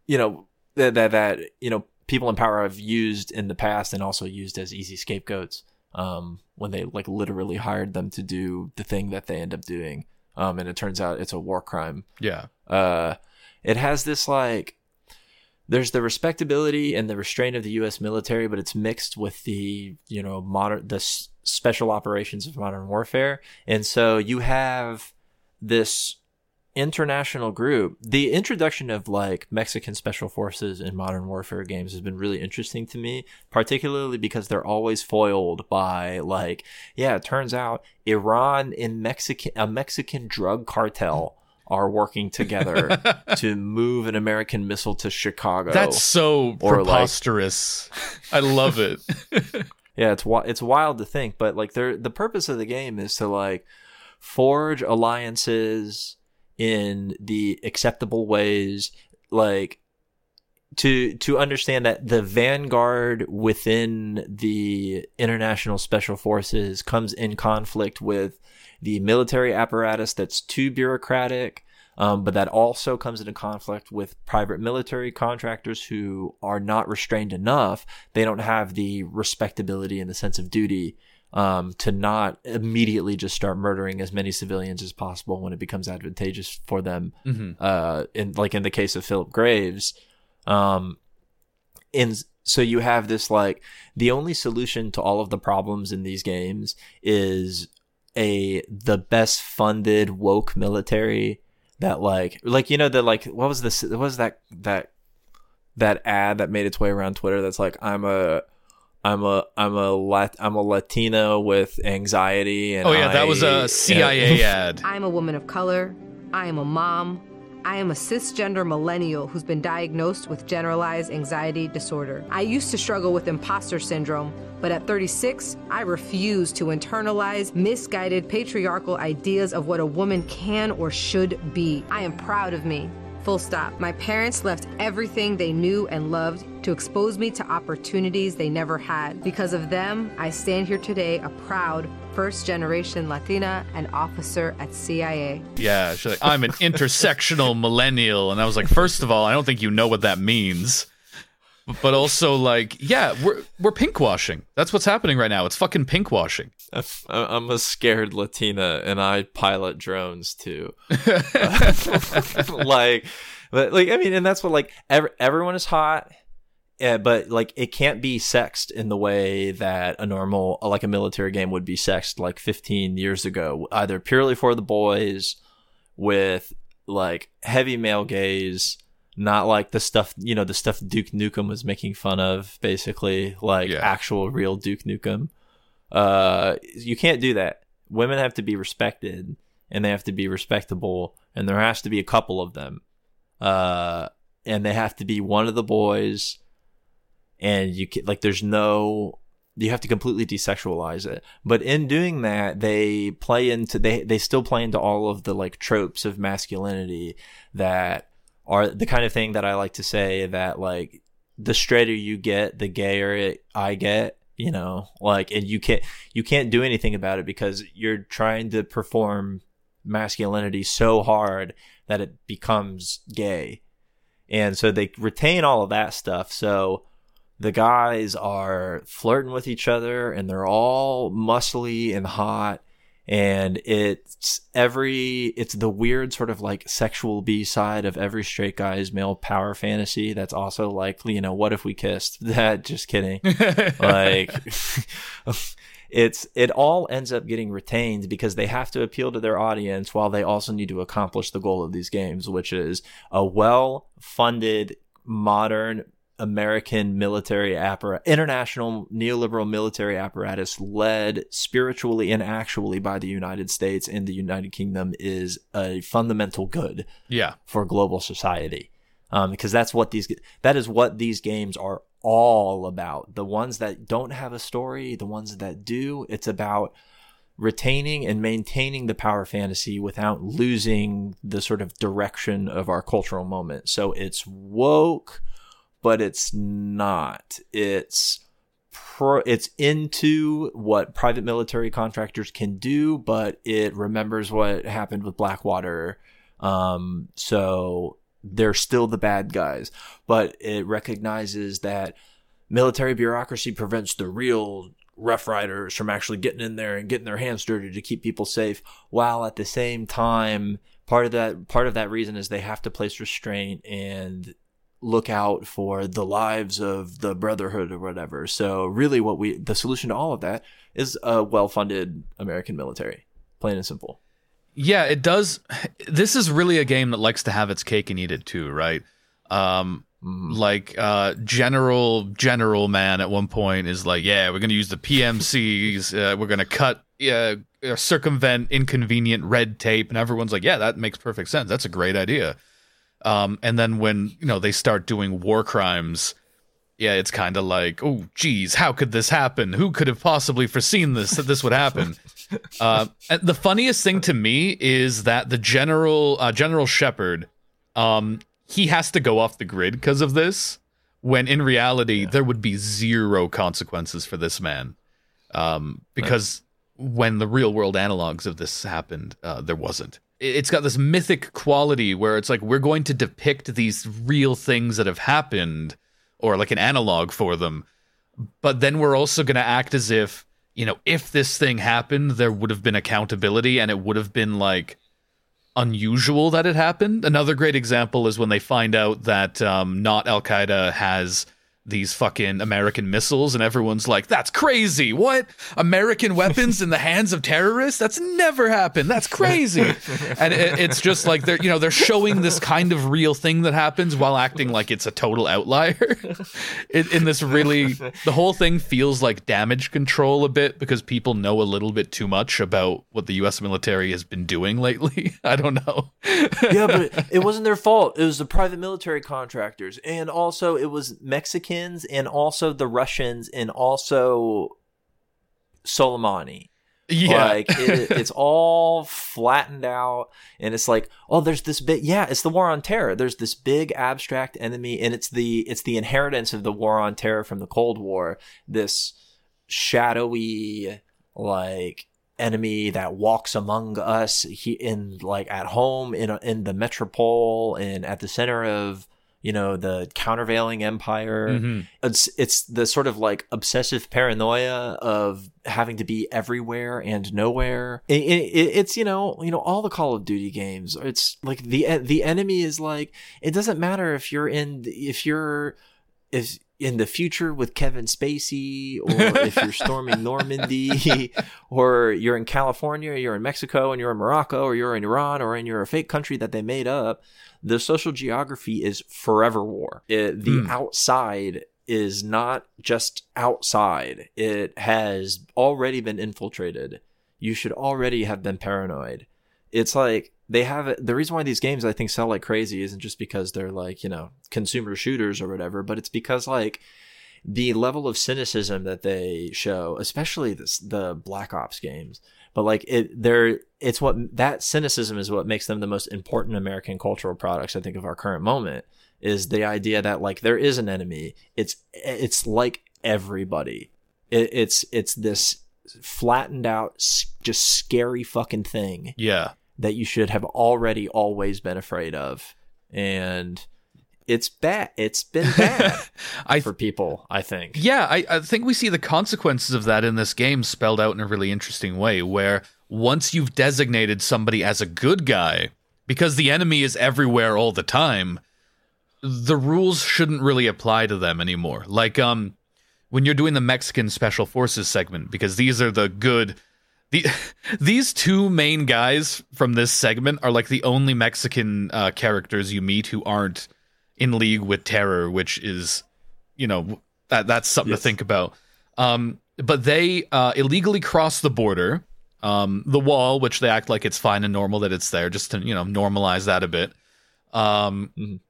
you know that, that that you know people in power have used in the past and also used as easy scapegoats um when they like literally hired them to do the thing that they end up doing. Um and it turns out it's a war crime. Yeah. uh it has this like there's the respectability and the restraint of the US military but it's mixed with the you know modern the s- special operations of modern warfare. And so you have this international group. The introduction of like mexican special forces in modern warfare games has been really interesting to me particularly because they're always foiled by like yeah it turns out iran and mexican a mexican drug cartel are working together to move an american missile to chicago That's so Or, like- preposterous. I love it. yeah, it's it's wild to think, but like they're the purpose of the game is to like forge alliances in the acceptable ways, like to to understand that the vanguard within the international special forces comes in conflict with the military apparatus that's too bureaucratic Um, but that also comes into conflict with private military contractors who are not restrained enough. They don't have the respectability and the sense of duty um, to not immediately just start murdering as many civilians as possible when it becomes advantageous for them. Mhm. Uh, in like in the case of Philip Graves, um, in so you have this like the only solution to all of the problems in these games is a the best funded woke military that like like you know that like what was this what was that that that ad that made its way around Twitter that's like I'm a I'm a I'm a Lat- I'm a Latino with anxiety and Oh yeah, that was a CIA ad. I'm a woman of color. I am a mom. I am a cisgender millennial who's been diagnosed with generalized anxiety disorder. I used to struggle with imposter syndrome, but at 36, I refuse to internalize misguided patriarchal ideas of what a woman can or should be. I am proud of me. Full stop. My parents left everything they knew and loved to expose me to opportunities they never had. Because of them, I stand here today a proud first generation Latina and officer at CIA. Yeah, she's like, I'm an intersectional millennial, and I was like, first of all, I don't think you know what that means. But also, like, yeah, we're we're pinkwashing. That's what's happening right now. It's fucking pinkwashing. I'm a scared Latina and I pilot drones too. like, but like I mean, and that's what like ev- everyone is hot, yeah, but like it can't be sexed in the way that a normal like a military game would be sexed like 15 years ago, either purely for the boys with like heavy male gaze. Not like the stuff, you know, the stuff Duke Nukem was making fun of, basically, like actual real Duke Nukem. Uh you can't do that. Women have to be respected and they have to be respectable and there has to be a couple of them. Uh and they have to be one of the boys and you can like there's no you have to completely desexualize it. But in doing that they play into they they still play into all of the like tropes of masculinity that are the kind of thing that I like to say that like the straighter you get the gayer it, I get you know? Like and you can't you can't do anything about it because you're trying to perform masculinity so hard that it becomes gay. And so they retain all of that stuff. So the guys are flirting with each other and they're all muscly and hot and it's every it's the weird sort of like sexual b side of every straight guy's male power fantasy that's also like you know what if we kissed? That just kidding. Like it's it all ends up getting retained because they have to appeal to their audience while they also need to accomplish the goal of these games which is a well funded modern American military apparatus, international neoliberal military apparatus led spiritually and actually by the United States and the United Kingdom is a fundamental good Yeah. for global society. Um, because that's what these, that is what these games are all about. The ones that don't have a story, the ones that do, it's about retaining and maintaining the power fantasy without losing the sort of direction of our cultural moment. So it's woke, but it's not. It's pro, it's into what private military contractors can do, but it remembers what happened with Blackwater. Um, so they're still the bad guys, but it recognizes that military bureaucracy prevents the real rough riders from actually getting in there and getting their hands dirty to keep people safe while at the same time part of that part of that reason is they have to place restraint and look out for the lives of the brotherhood or whatever. So really what we the solution to all of that is a well-funded American military. Plain and simple. Yeah, it does. This is really a game that likes to have its cake and eat it too, right? Um, like uh, General General Man at one point is like, yeah, we're gonna use the PMCs. Uh, we're gonna cut, uh, uh, circumvent inconvenient red tape, and everyone's like, yeah, that makes perfect sense. That's a great idea. Um, and then when you know they start doing war crimes, yeah, it's kind of like, oh, geez, how could this happen? Who could have possibly foreseen this that this would happen? uh, and the funniest thing to me is that the general uh, General Shepherd, um, he has to go off the grid because of this. When in reality, there would be zero consequences for this man, um, because when the real world analogs of this happened, uh, there wasn't. It's got this mythic quality where it's like we're going to depict these real things that have happened or like an analog for them. But then we're also going to act as if you know if this thing happened there would have been accountability and it would have been like unusual that it happened. Another great example is when they find out that um, not al-qaeda has these fucking American missiles, and everyone's like, "That's crazy! What American weapons in the hands of terrorists? That's never happened. That's crazy!" and it, it's just like they're you know they're showing this kind of real thing that happens while acting like it's a total outlier. in, in this really, the whole thing feels like damage control a bit because people know a little bit too much about what the U.S. military has been doing lately. I don't know. yeah, but it wasn't their fault. It was the private military contractors, and also it was Mexicans and also the Russians and also Soleimani. Yeah. Like it, it's all flattened out, and it's like, oh, there's this big, yeah, it's the war on terror. There's this big abstract enemy, and it's the it's the inheritance of the war on terror from the Cold War. This shadowy, like enemy that walks among us he, in like at home in in the metropole and at the center of you know the countervailing empire. Mhm. it's it's the sort of like obsessive paranoia of having to be everywhere and nowhere. It, it, it's you know you know all the call of duty games it's like the the enemy is like it doesn't matter if you're in if you're if in the future with Kevin Spacey, or if you're storming Normandy, or you're in California, or you're in Mexico, and you're in Morocco, or you're in Iran, or in you're a fake country that they made up, the social geography is forever war. It, the Hmm. outside is not just outside; it has already been infiltrated. You should already have been paranoid. It's like they have it. The reason why these games I think sell like crazy isn't just because they're like, you know, consumer shooters or whatever, but it's because like the level of cynicism that they show, especially this, the Black Ops games, but like it, they're, it's what that cynicism is what makes them the most important American cultural products, I think, of our current moment is the idea that like there is an enemy. It's, it's like everybody. It, it's, it's this flattened out, just scary fucking thing Yeah. that you should have already always been afraid of. And it's bad. It's been bad I for people, I think. Yeah, I, I think we see the consequences of that in this game spelled out in a really interesting way, where once you've designated somebody as a good guy, because the enemy is everywhere all the time, the rules shouldn't really apply to them anymore. Like, um, when you're doing the Mexican Special Forces segment, because these are the good. The, these two main guys from this segment are like the only Mexican uh, characters you meet who aren't in league with terror, which is, you know, that that's something Yes. to think about. Um, but they uh, illegally cross the border, um, the wall, which they act like it's fine and normal that it's there, just to you know normalize that a bit. Um, Mhm.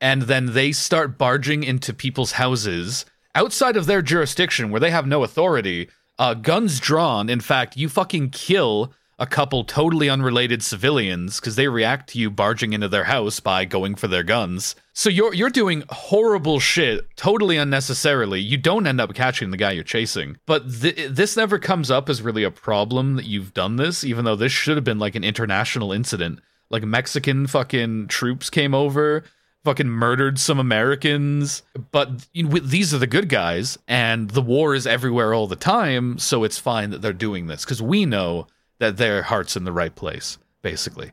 and then they start barging into people's houses outside of their jurisdiction where they have no authority. Uh, guns drawn. In fact, you fucking kill a couple totally unrelated civilians because they react to you barging into their house by going for their guns. So you're you're doing horrible shit totally unnecessarily. You don't end up catching the guy you're chasing. But th- this never comes up as really a problem that you've done this, even though this should have been like an international incident. Like Mexican fucking troops came over, fucking murdered some Americans. But you know, these are the good guys, and the war is everywhere all the time. So it's fine that they're doing this because we know that their heart's in the right place, basically.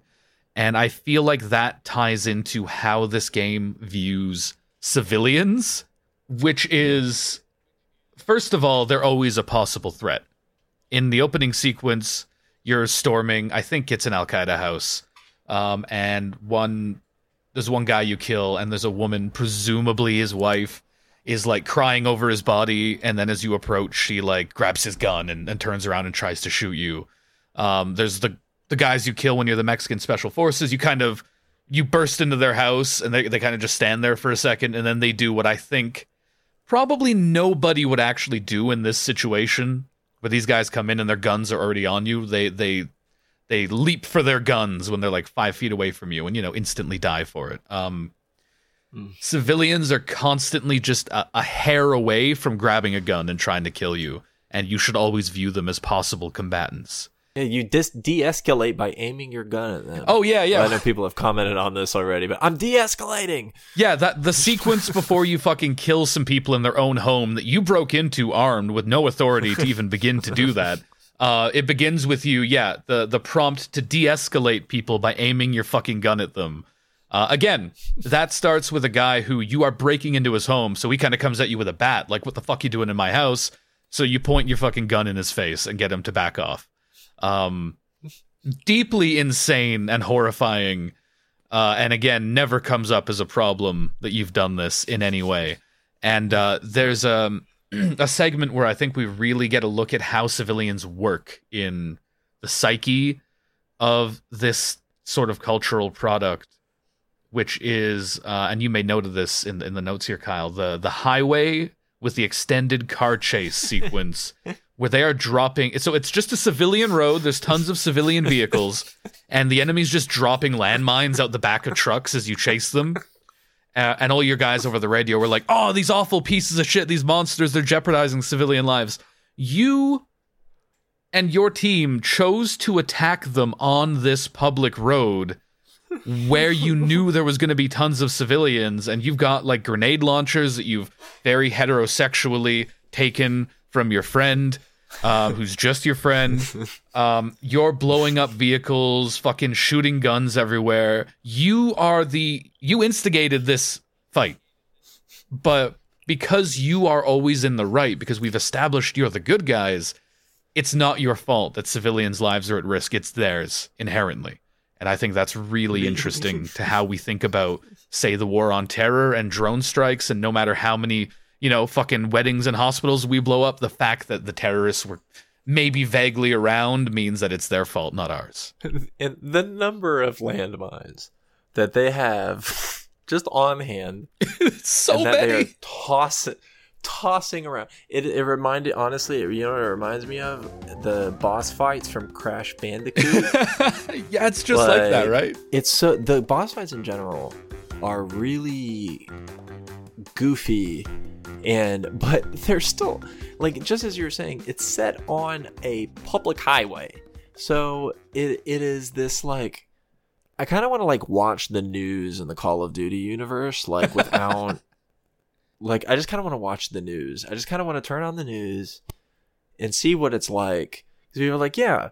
And I feel like that ties into how this game views civilians, which is, first of all, they're always a possible threat. In the opening sequence, you're storming, I think it's an Al Qaeda house, um, and one, there's one guy you kill, and there's a woman, presumably his wife, is like crying over his body, and then as you approach, she like grabs his gun and, and turns around and tries to shoot you. Um, there's the the guys you kill when you're the Mexican Special Forces. You kind of you burst into their house and they they kind of just stand there for a second, and then they do what I think probably nobody would actually do in this situation. But these guys come in and their guns are already on you. They they they leap for their guns when they're like five feet away from you, and you know instantly die for it. Um, civilians are constantly just a, a hair away from grabbing a gun and trying to kill you, and you should always view them as possible combatants. Yeah, you dis- de-escalate by aiming your gun at them. Oh yeah, yeah. I know people have commented on this already, but I'm de-escalating. Yeah, that the sequence before you fucking kill some people in their own home that you broke into armed with no authority to even begin to do that. Uh, it begins with you, yeah, the the prompt to de-escalate people by aiming your fucking gun at them. Uh, again, that starts with a guy who you are breaking into his home, so he kind of comes at you with a bat, like, "What the fuck you doing in my house?" So you point your fucking gun in his face and get him to back off. Um, deeply insane and horrifying. Uh, and again, never comes up as a problem that you've done this in any way. And uh, there's a, a segment where I think we really get a look at how civilians work in the psyche of this sort of cultural product, which is, uh, and you may note this in in the notes here, Kyle, the the highway with the extended car chase sequence where they are dropping. So it's just a civilian road. There's tons of civilian vehicles, and the enemy's just dropping landmines out the back of trucks as you chase them. Uh, and all your guys over the radio were like, "Oh, these awful pieces of shit! These monsters! They're jeopardizing civilian lives." You and your team chose to attack them on this public road where you knew there was going to be tons of civilians and you've got like grenade launchers that you've very heterosexually taken from your friend um, who's just your friend. Um, you're blowing up vehicles fucking shooting guns everywhere. You are the you instigated this fight. But because you are always in the right because we've established you're the good guys it's not your fault that civilians lives are at risk. It's theirs inherently. And I think that's really interesting to how we think about, say, the war on terror and drone strikes. And no matter how many, you know, fucking weddings and hospitals we blow up, the fact that the terrorists were maybe vaguely around means that it's their fault, not ours. and the number of landmines that they have just on hand, so and that they many. are tossing, tossing around. It, it reminded, honestly, you know what it reminds me of? The boss fights from Crash Bandicoot. yeah, it's just like, that, right? It's so the boss fights in general are really goofy and but they're still like just as you were saying it's set on a public highway. So it it is this like i kind of want to like watch the news in the call of duty universe like without like i just kind of want to watch the news. I just kind of want to turn on the news and see what it's like. Because people are like yeah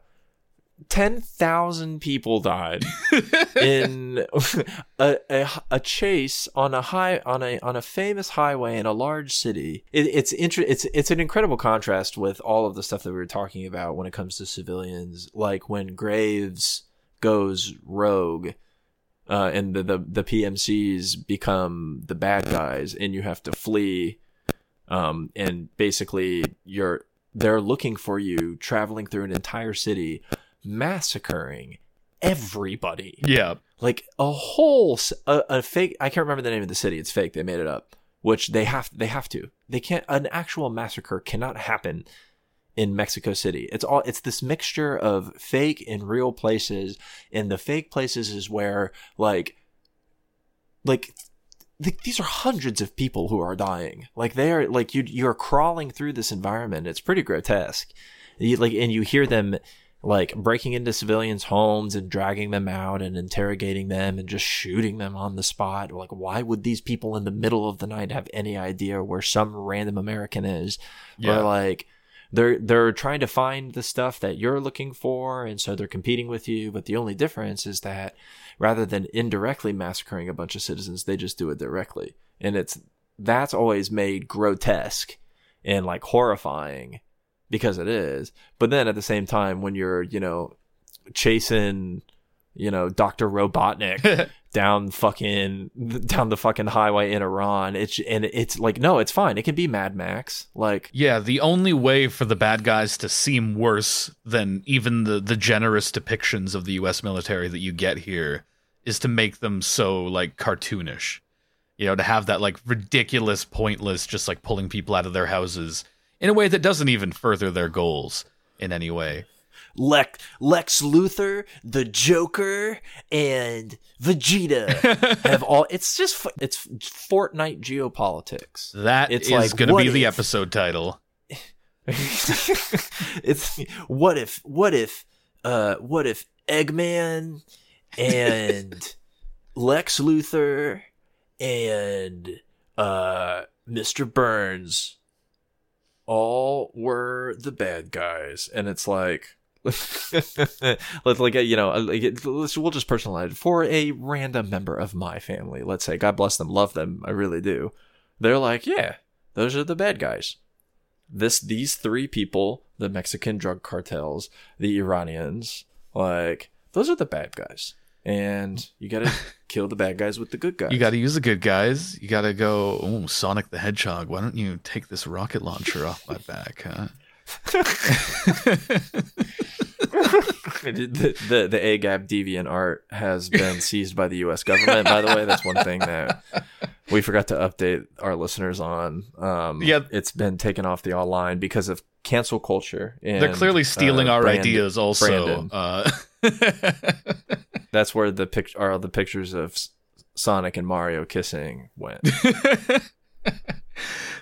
10,000 people died in a, a, a chase on a high on a on a famous highway in a large city. It, it's inter- it's it's an incredible contrast with all of the stuff that we were talking about when it comes to civilians, like when Graves goes rogue. Uh, and the, the the PMCs become the bad guys, and you have to flee. Um, and basically, you're they're looking for you, traveling through an entire city, massacring everybody. Yeah. Like a whole a fake I can't remember the name of the city. It's fake. They made it up. Which they have they have to. They can't an actual massacre cannot happen in Mexico City. It's all it's this mixture of fake and real places and the fake places is where like like th- these are hundreds of people who are dying. Like they are like you you're crawling through this environment. It's pretty grotesque. You, like and you hear them like breaking into civilians' homes and dragging them out and interrogating them and just shooting them on the spot. Like why would these people in the middle of the night have any idea where some random American is? Yeah. Or like they're they're trying to find the stuff that you're looking for and so they're competing with you but the only difference is that rather than indirectly massacring a bunch of citizens they just do it directly and it's that's always made grotesque and like horrifying because it is but then at the same time when you're you know chasing you know Dr. Robotnik down fucking down the fucking highway in Iran it's and it's like no it's fine it can be Mad Max like Yeah, the only way for the bad guys to seem worse than even the the generous depictions of the US military that you get here is to make them so like cartoonish. You know, to have that like ridiculous pointless just like pulling people out of their houses in a way that doesn't even further their goals in any way. Lex Lex Luthor, the Joker, and Vegeta have all. It's just it's Fortnite geopolitics. That It's is like, going to be the episode title. it's what if what if uh, what if Eggman and Lex Luthor and uh, Mr. Burns all were the bad guys, and it's like. let's like you know let's, we'll just personalize it. For a random member of my family let's say god bless them love them i really do they're like yeah those are the bad guys. This these three people the mexican drug cartels the iranians like those are the bad guys and you gotta kill the bad guys with the good guys You got to use the good guys. You got to go, oh, Sonic the Hedgehog. Why don't you take this rocket launcher off my back, huh? the, the the AGAB deviant art has been seized by the U.S. government. By the way, that's one thing that we forgot to update our listeners on. Um, Yeah. it's been taken off the online because of cancel culture. And, They're clearly stealing uh, our Brand- ideas also. Uh, That's where the pic- are the pictures of Sonic and Mario kissing went.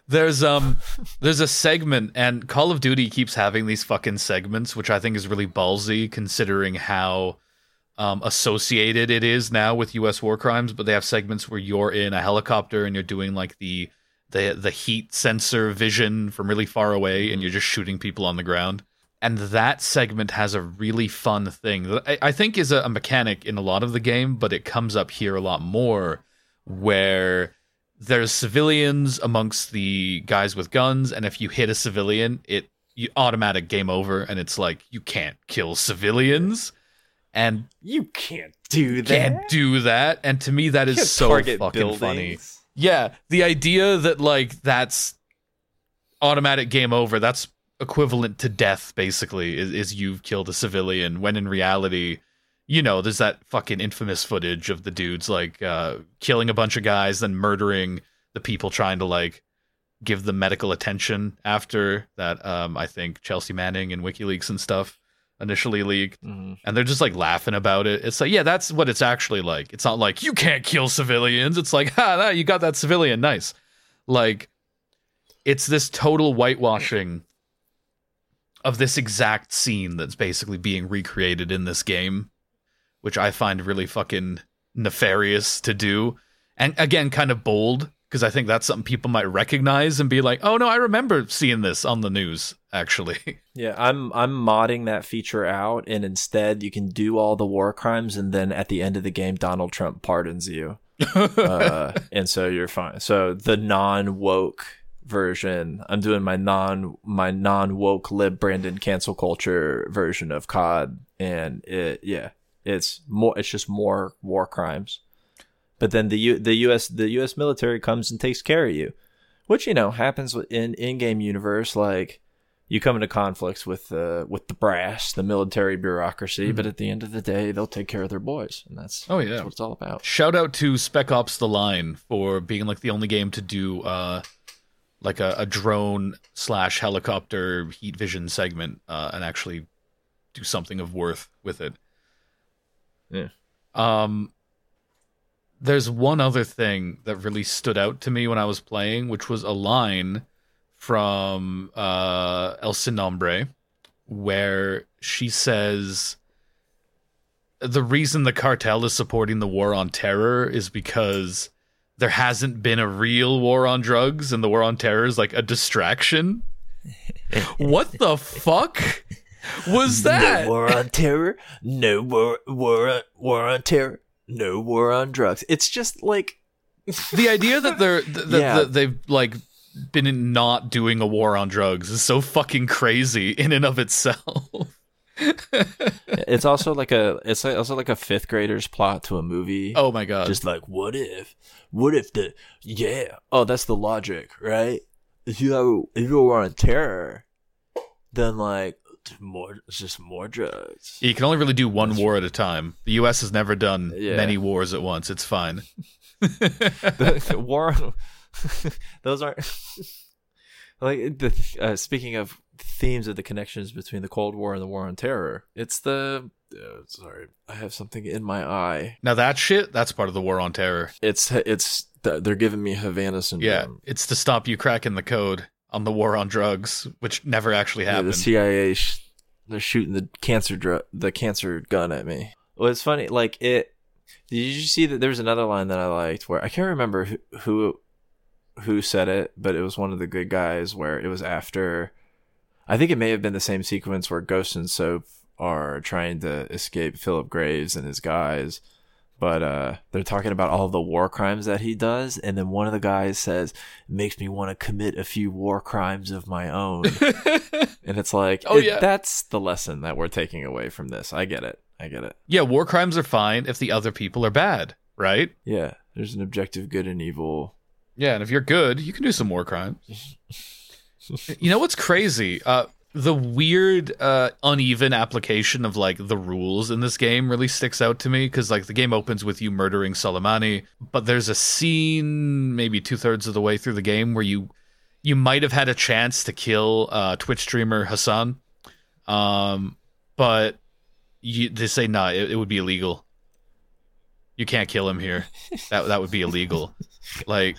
there's um there's a segment and Call of Duty keeps having these fucking segments which I think is really ballsy considering how um associated it is now with US war crimes but they have segments where you're in a helicopter and you're doing like the the the heat sensor vision from really far away and you're just shooting people on the ground and that segment has a really fun thing that I, I think is a, a mechanic in a lot of the game but it comes up here a lot more where there's civilians amongst the guys with guns and if you hit a civilian it you automatic game over and it's like you can't kill civilians. And you can't do that. can't do that. And to me that is so fucking funny. Yeah the idea that like that's automatic game over that's equivalent to death basically is, is you've killed a civilian when in reality you know there's that fucking infamous footage of the dudes like uh killing a bunch of guys then murdering the people trying to like give them medical attention after that um i think chelsea manning and wikileaks and stuff initially leaked. Mhm. and they're just like laughing about it. It's like yeah that's what it's actually like. It's not like you can't kill civilians. It's like ha nah, you got that civilian. Nice. Like it's this total whitewashing of this exact scene that's basically being recreated in this game, which I find really fucking nefarious to do. And again, kind of bold, because I think that's something people might recognize and be like, oh no, I remember seeing this on the news, actually. Yeah, I'm I'm modding that feature out, and instead you can do all the war crimes, and then at the end of the game, Donald Trump pardons you, uh, and so you're fine. So the non woke version, I'm doing my non my non woke lib Brandon cancel culture version of COD, and it yeah, it's more it's just more war crimes, but then the U, the U.S. the U.S. military comes and takes care of you, which you know happens in in game universe like you come into conflicts with uh, with the brass, the military bureaucracy, but at the end of the day, they'll take care of their boys, and that's Oh, yeah. that's what it's all about. Shout out to Spec Ops: The Line for being like the only game to do uh, like a, a drone slash helicopter heat vision segment uh, and actually do something of worth with it. Yeah. Um, there's one other thing that really stood out to me when I was playing, which was a line from uh, El Sin Nombre, where she says the reason the cartel is supporting the war on terror is because there hasn't been a real war on drugs and the war on terror is like a distraction. what the fuck was that? No war on terror. No war war on, war on terror. No war on drugs. It's just like the idea that they're th- that, Yeah. that they've like been not doing a war on drugs is so fucking crazy in and of itself. it's also like a it's like- also like a fifth grader's plot to a movie. oh my god. just like what if what if the yeah oh that's the logic right if you have if you were on terror then like more it's just more drugs you can only really do one war at a time. The US has never done Yeah. many wars at once. It's fine. the, the war those aren't like the uh, speaking of themes of the connections between the cold war and the war on terror it's the uh, sorry i have something in my eye Now that shit, that's part of the war on terror. it's it's they're giving me havana syndrome Yeah, it's to stop you cracking the code on the war on drugs, which never actually Yeah, the happened. CIA sh- they're shooting the cancer dr- the cancer gun at me. Well, it's funny. Like it. Did you see that there was another line that I liked where I can't remember who who, who said it, but it was one of the good guys where it was after. I think it may have been the same sequence where Ghost and Soap are trying to escape Philip Graves and his guys, but uh, they're talking about all the war crimes that he does, and then one of the guys says, "Makes me want to commit a few war crimes of my own," and it's like, Oh, it- yeah. that's the lesson that we're taking away from this. I get it. I get it. Yeah, war crimes are fine if the other people are bad, right? Yeah, there's an objective good and evil. Yeah, and if you're good, you can do some war crimes. you know what's crazy? Uh, the weird, uh, uneven application of like the rules in this game really sticks out to me because like the game opens with you murdering Soleimani, but there's a scene maybe two thirds of the way through the game where you you might have had a chance to kill uh, Twitch streamer Hassan, um, but you, they say nah, it, it would be illegal. You can't kill him here. That that would be illegal. Like,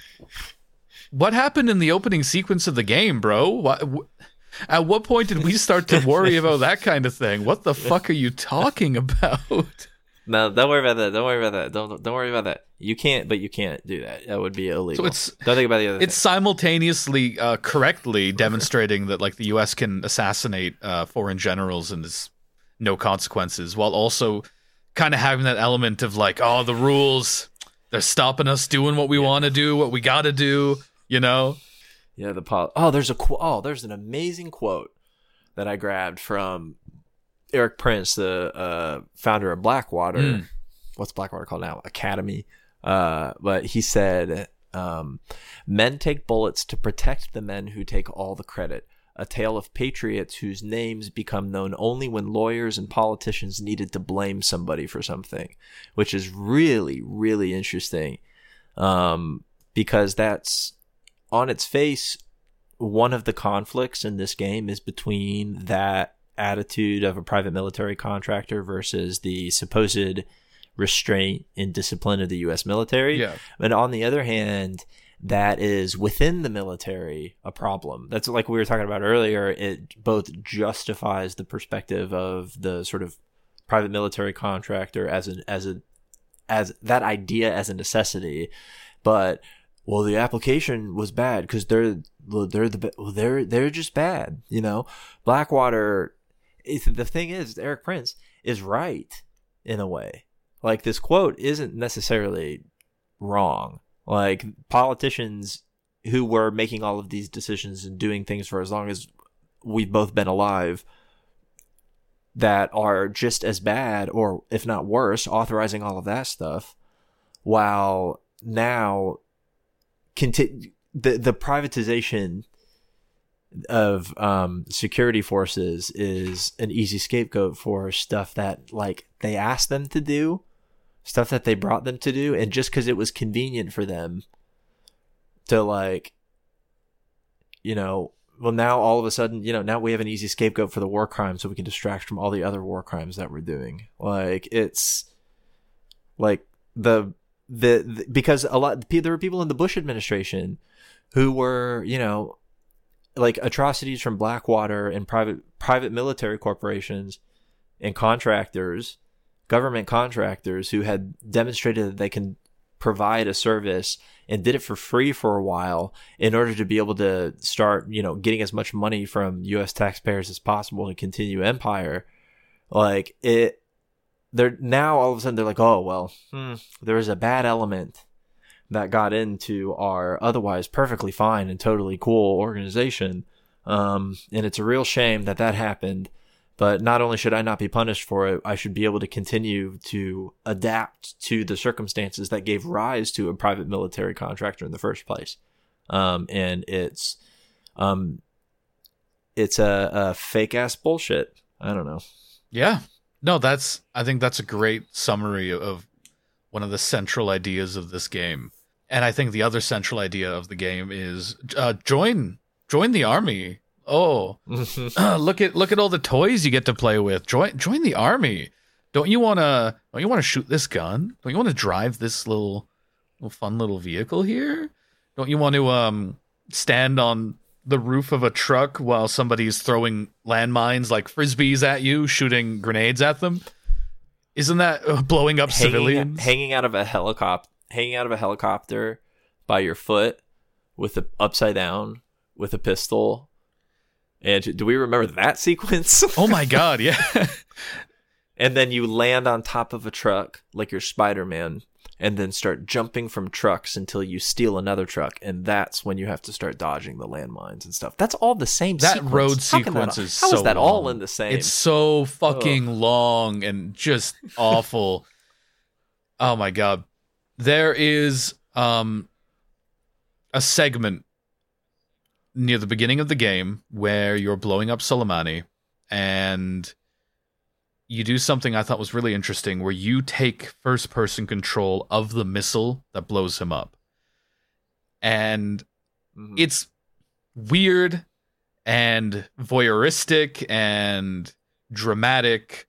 what happened in the opening sequence of the game, bro? What, wh- at what point did we start to worry about that kind of thing? What the fuck are you talking about? No, don't worry about that. Don't worry about that. Don't don't worry about that. You can't, but you can't do that. That would be illegal. So it's- don't think about the other. It's simultaneously uh, correctly demonstrating that like the U.S. can assassinate uh, foreign generals and there's no consequences, while also kind of having that element of like, oh, the rules they're stopping us doing what we want to do, what we got to do, you know? Yeah, the pol- oh, there's a qu- oh, there's an amazing quote that I grabbed from Erik Prince, the uh, founder of Blackwater. Mm. What's Blackwater called now? Academi. Uh, but he said, um, "Men take bullets to protect the men who take all the credit." A tale of patriots whose names become known only when lawyers and politicians needed to blame somebody for something, which is really, really interesting. Um, because that's on its face, one of the conflicts in this game is between that attitude of a private military contractor versus the supposed restraint and discipline of the U.S. military. Yeah. And on the other hand, that is within the military a problem. That's like we were talking about earlier. It both justifies the perspective of the sort of private military contractor as an as a as that idea as a necessity, but well, the application was bad because they're they're the they're they're just bad. You know, Blackwater. The thing is, Erik Prince is right in a way. Like this quote isn't necessarily wrong. Like politicians who were making all of these decisions and doing things for as long as we've both been alive that are just as bad or if not worse authorizing all of that stuff while now conti- the the privatization of um, security forces is an easy scapegoat for stuff that like they asked them to do stuff that they brought them to do and just because it was convenient for them to like you know well now all of a sudden you know now we have an easy scapegoat for the war crimes so we can distract from all the other war crimes that we're doing. Like it's like the the, the because a lot there were people in the bush administration who were you know like atrocities from blackwater and private private military corporations and contractors government contractors who had demonstrated that they can provide a service and did it for free for a while in order to be able to start, you know, getting as much money from US taxpayers as possible to continue empire. Like it they're now all of a sudden they're like, "Oh, well, hmm, there was a bad element that got into our otherwise perfectly fine and totally cool organization." Um, and it's a real shame that that happened. But not only should I not be punished for it, I should be able to continue to adapt to the circumstances that gave rise to a private military contractor in the first place. Um, and it's, um, it's a, a fake ass bullshit. I don't know. Yeah. No, that's I think that's a great summary of one of the central ideas of this game. And I think the other central idea of the game is uh, join join the army. Oh, look at look at all the toys you get to play with. Join join the army. Don't you want to don't you want to shoot this gun? Don't you want to drive this little little fun little vehicle here? Don't you want to um stand on the roof of a truck while somebody's throwing landmines like frisbees at you, shooting grenades at them. Isn't that uh, blowing up hanging, civilians? hanging out of a helicopter, hanging out of a helicopter by your foot with a upside down with a pistol. And do we remember that sequence? oh my god, yeah. and then you land on top of a truck like you're Spider-Man and then start jumping from trucks until you steal another truck and that's when you have to start dodging the landmines and stuff. That's all the same that sequence. road How sequence is How so is that all in the same? It's so fucking long and just awful. oh my god. There is um a segment near the beginning of the game where you're blowing up Soleimani and you do something I thought was really interesting where you take first person control of the missile that blows him up. And Mhm. it's weird and voyeuristic and dramatic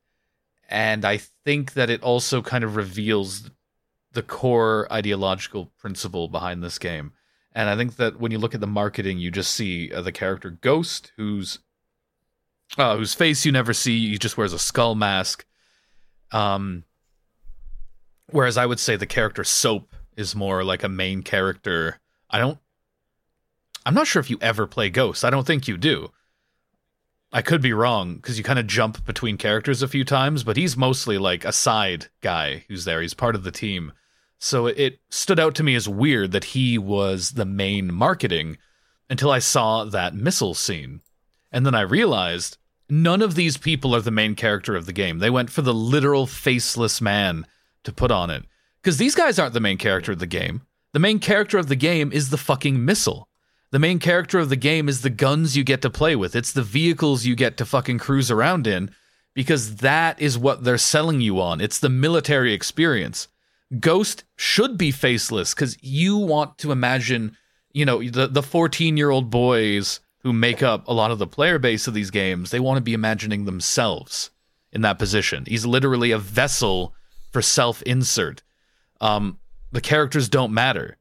and i think that it also kind of reveals the core ideological principle behind this game and i think that when you look at the marketing you just see uh, the character ghost who's uh, whose face you never see he just wears a skull mask um whereas i would say the character soap is more like a main character i don't I'm not sure if you ever play Ghost. I don't think you do. I could be wrong because you kind of jump between characters a few times, but he's mostly like a side guy who's there. He's part of the team. So it- it stood out to me as weird that he was the main marketing until I saw that missile scene. And then I realized none of these people are the main character of the game. They went for the literal faceless man to put on it. Because these guys aren't the main character of the game. The main character of the game is the fucking missile. The main character of the game is the guns you get to play with. It's the vehicles you get to fucking cruise around in because that is what they're selling you on. It's the military experience. Ghost should be faceless because you want to imagine, you know, the the 14 year old boys who make up a lot of the player base of these games. They want to be imagining themselves in that position. He's literally a vessel for self insert. Um, the characters don't matter.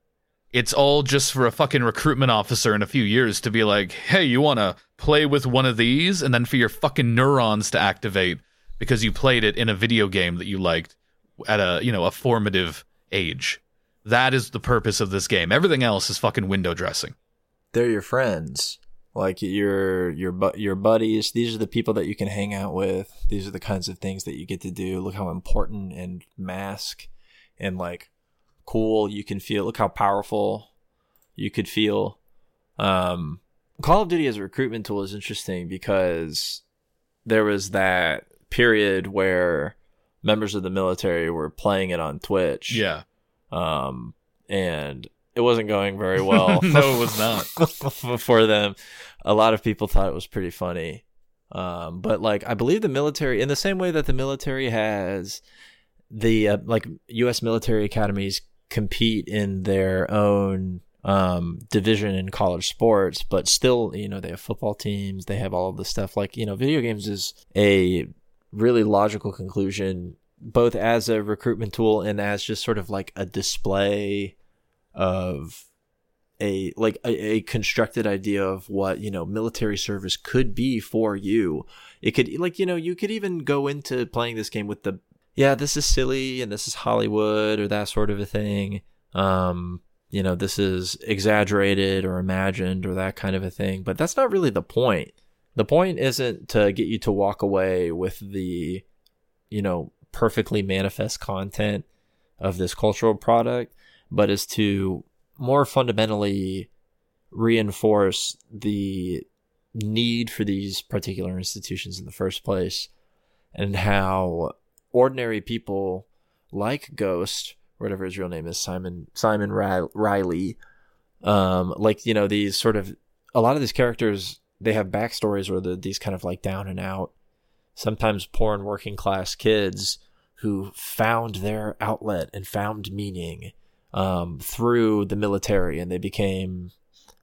It's all just for a fucking recruitment officer in a few years to be like, hey, you want to play with one of these? And then for your fucking neurons to activate because you played it in a video game that you liked at a, you know, a formative age. That is the purpose of this game. Everything else is fucking window dressing. they're your friends like your your your buddies these are the people that you can hang out with. These are the kinds of things that you get to do. Look how important and mask and like cool you can feel. Look how powerful you could feel. Um call of duty as a recruitment tool is interesting because there was that period where members of the military were playing it on twitch. Yeah. um, and it wasn't going very well. No, it was not. for them. A lot of people thought it was pretty funny. Um, but like, I believe the military, in the same way that the military has the uh, like U.S. military academies compete in their own um, division in college sports, but still, you know, they have football teams, they have all of this stuff. Like, you know, video games is a really logical conclusion, both as a recruitment tool and as just sort of like a display of a like a, a constructed idea of what you know military service could be for you. It could like you know you could even go into playing this game with the yeah this is silly and this is hollywood or that sort of a thing. Um you know this is exaggerated or imagined or that kind of a thing. But that's not really the point. The point isn't to get you to walk away with the you know perfectly manifest content of this cultural product but is to more fundamentally reinforce the need for these particular institutions in the first place and how ordinary people like Ghost, whatever his real name is, Simon Simon Riley, um, like you know these sort of a lot of these characters they have backstories where they're these kind of like down and out, sometimes poor and working class kids who found their outlet and found meaning um, through the military and they became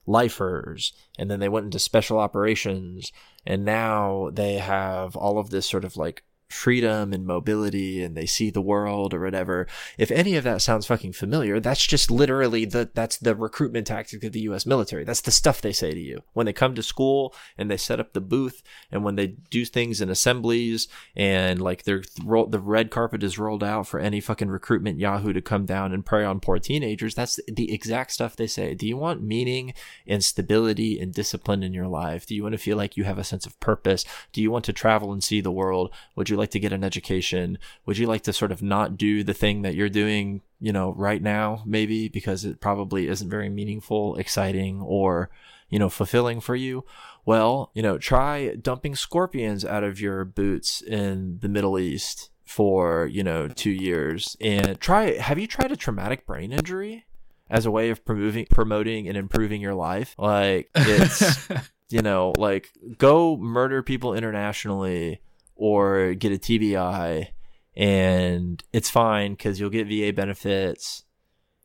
lifers and then they went into special operations and now they have all of this sort of like freedom and mobility and they see the world or whatever. If any of that sounds fucking familiar, that's just literally the that's the recruitment tactic of the US military. That's the stuff they say to you. When they come to school and they set up the booth and when they do things in assemblies and like they're the red carpet is rolled out for any fucking recruitment yahoo to come down and prey on poor teenagers, that's the exact stuff they say. Do you want meaning and stability and discipline in your life? Do you want to feel like you have a sense of purpose? Do you want to travel and see the world? Would you like to get an education? Would you like to sort of not do the thing that you're doing, you know, right now, maybe because it probably isn't very meaningful, exciting, or, you know, fulfilling for you? Well, you know, try dumping scorpions out of your boots in the Middle East for, you know, two years and try, have you tried a traumatic brain injury? As a way of promoting, promoting and improving your life, like it's you know, like go murder people internationally or get a TBI and it's fine because you'll get VA benefits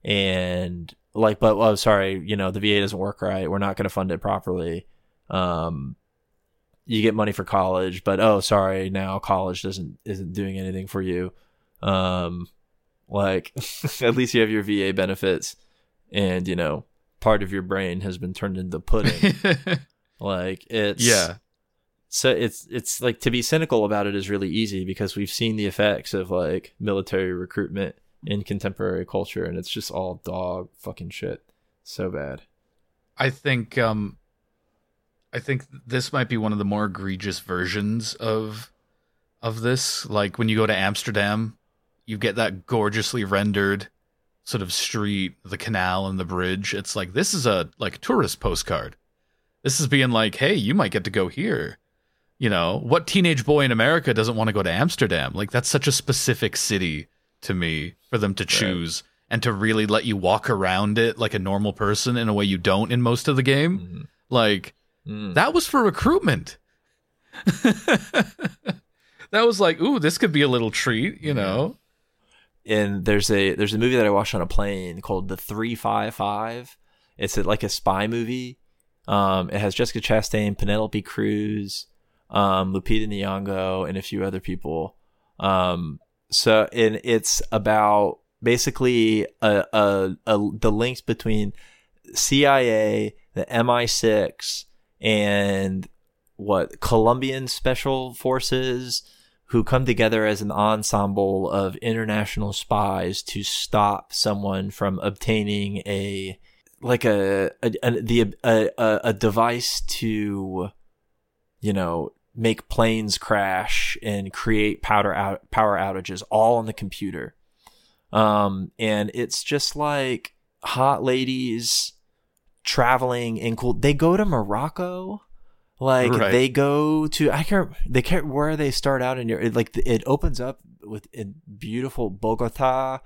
and like, but oh, sorry, you know, the VA doesn't work right. We're not going to fund it properly. Um, you get money for college, but oh, sorry, now college doesn't isn't doing anything for you. Um, like at least you have your VA benefits, and you know, part of your brain has been turned into pudding. like it's Yeah. So it's it's like to be cynical about it is really easy because we've seen the effects of like military recruitment in contemporary culture and it's just all dog fucking shit so bad I think um I think this might be one of the more egregious versions of of this. Like when you go to Amsterdam, you get that gorgeously rendered sort of street, the canal and the bridge. It's like this is a like tourist postcard. This is being like, hey, you might get to go here. You know, what teenage boy in America doesn't want to go to Amsterdam? Like that's such a specific city to me for them to choose and to really let you walk around it like a normal person in a way you don't in most of the game. Like that was for recruitment. that was like, ooh, this could be a little treat, you know. and there's a there's a movie that I watched on a plane called The Three Five Five. It's a, like a spy movie. Um, it has Jessica Chastain, Penelope Cruz, um, Lupita Nyong'o, and a few other people. Um, so and it's about basically a, a, a the links between CIA, the MI6, and what Colombian special forces who come together as an ensemble of international spies to stop someone from obtaining a like a a a, the, a, a, a device to you know make planes crash and create powder out, power outages all on the computer um and it's just like hot ladies traveling in cool they go to Morocco like Right. they go to I can't they can't where they start out in your it, like it opens up with in beautiful Bogota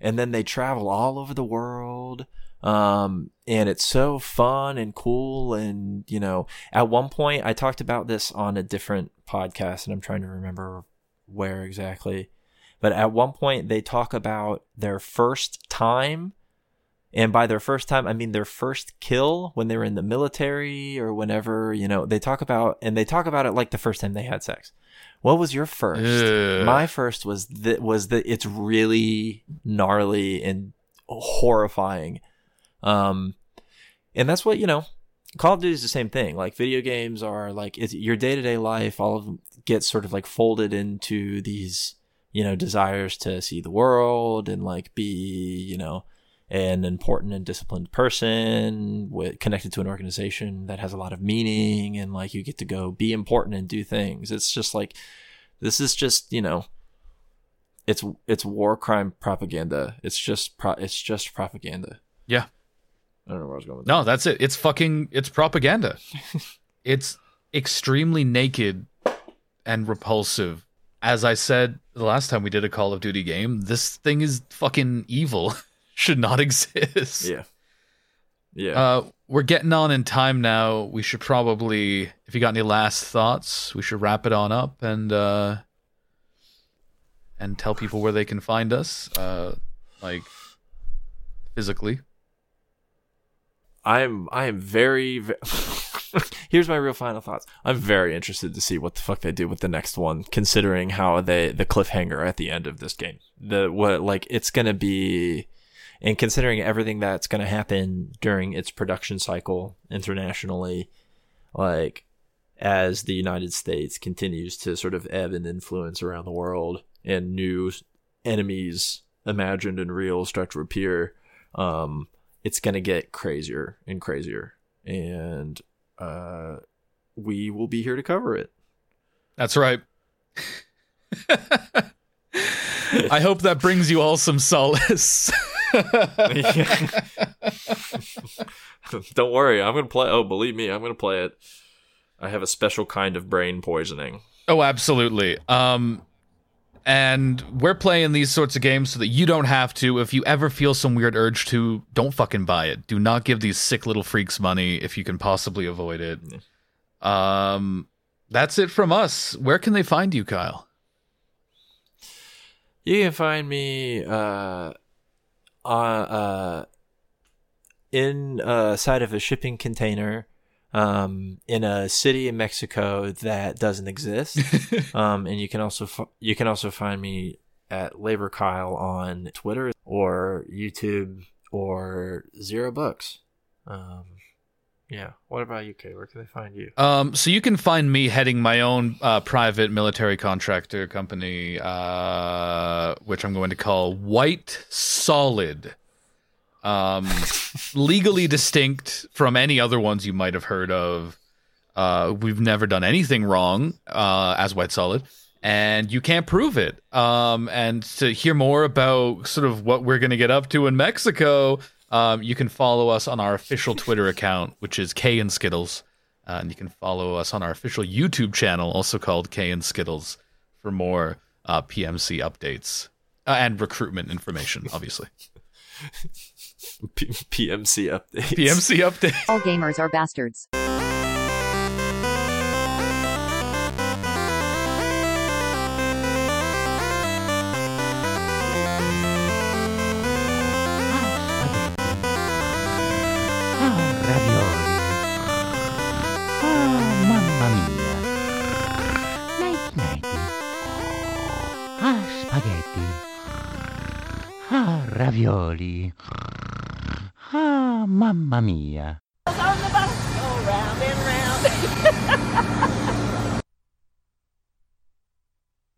and then they travel all over the world um and it's so fun and cool and you know at one point I talked about this on a different podcast and I'm trying to remember where exactly but at one point they talk about their first time and by their first time, I mean their first kill when they were in the military or whenever, you know, they talk about, and they talk about it like the first time they had sex. What was your first? Ugh. My first was that was that it's really gnarly and horrifying. Um, and that's what, you know, Call of Duty is the same thing. Like video games are like it's your day to day life. All of them get sort of like folded into these, you know, desires to see the world and like be, you know, an important and disciplined person with connected to an organization that has a lot of meaning and like you get to go be important and do things. It's just like this is just, you know, it's it's war crime propaganda. It's just pro- it's just propaganda. Yeah. I don't know where I was going with No, that's it. It's fucking it's propaganda. it's extremely naked and repulsive. As I said the last time we did a Call of Duty game, this thing is fucking evil. Should not exist. Yeah. Yeah. Uh, we're getting on in time now. We should probably, if you got any last thoughts, we should wrap it on up and uh, and tell people where they can find us, uh, like physically. I'm I am very, ve- Here's my real final thoughts. I'm very interested to see what the fuck they do with the next one, considering how they the cliffhanger at the end of this game. The what like it's gonna be, and considering everything that's gonna happen during its production cycle internationally, like as the United States continues to sort of ebb and influence around the world, and new enemies imagined and real start to appear, um, it's gonna get crazier and crazier, and uh, we will be here to cover it. That's right. I hope that brings you all some solace. Don't worry, I'm gonna play. Oh, believe me, I'm gonna play it. I have a special kind of brain poisoning. Oh, absolutely. Um, and we're playing these sorts of games so that you don't have to. If you ever feel some weird urge to, don't fucking buy it. Do not give these sick little freaks money if you can possibly avoid it. Um, that's it from us. Where can they find you, Kyle? You can find me uh, on uh, in uh, side of a shipping container um, in a city in Mexico that doesn't exist. um, and you can also f- you can also find me at Labor Kyle on Twitter or YouTube or Zero Bucks. Um, yeah. What about you, Kay? Where can they find you? Um, so you can find me heading my own uh, private military contractor company, uh, which I'm going to call White Solid. Um, legally distinct from any other ones you might have heard of. Uh, we've never done anything wrong uh, as White Solid, and you can't prove it. Um, and to hear more about sort of what we're going to get up to in Mexico, um, you can follow us on our official Twitter account, which is K and Skittles. Uh, and you can follow us on our official YouTube channel, also called K and Skittles, for more uh, PMC updates uh, and recruitment information, obviously. P- PMC updates. PMC updates. All gamers are bastards. Ravioli. Ah, mamma mia. round and round.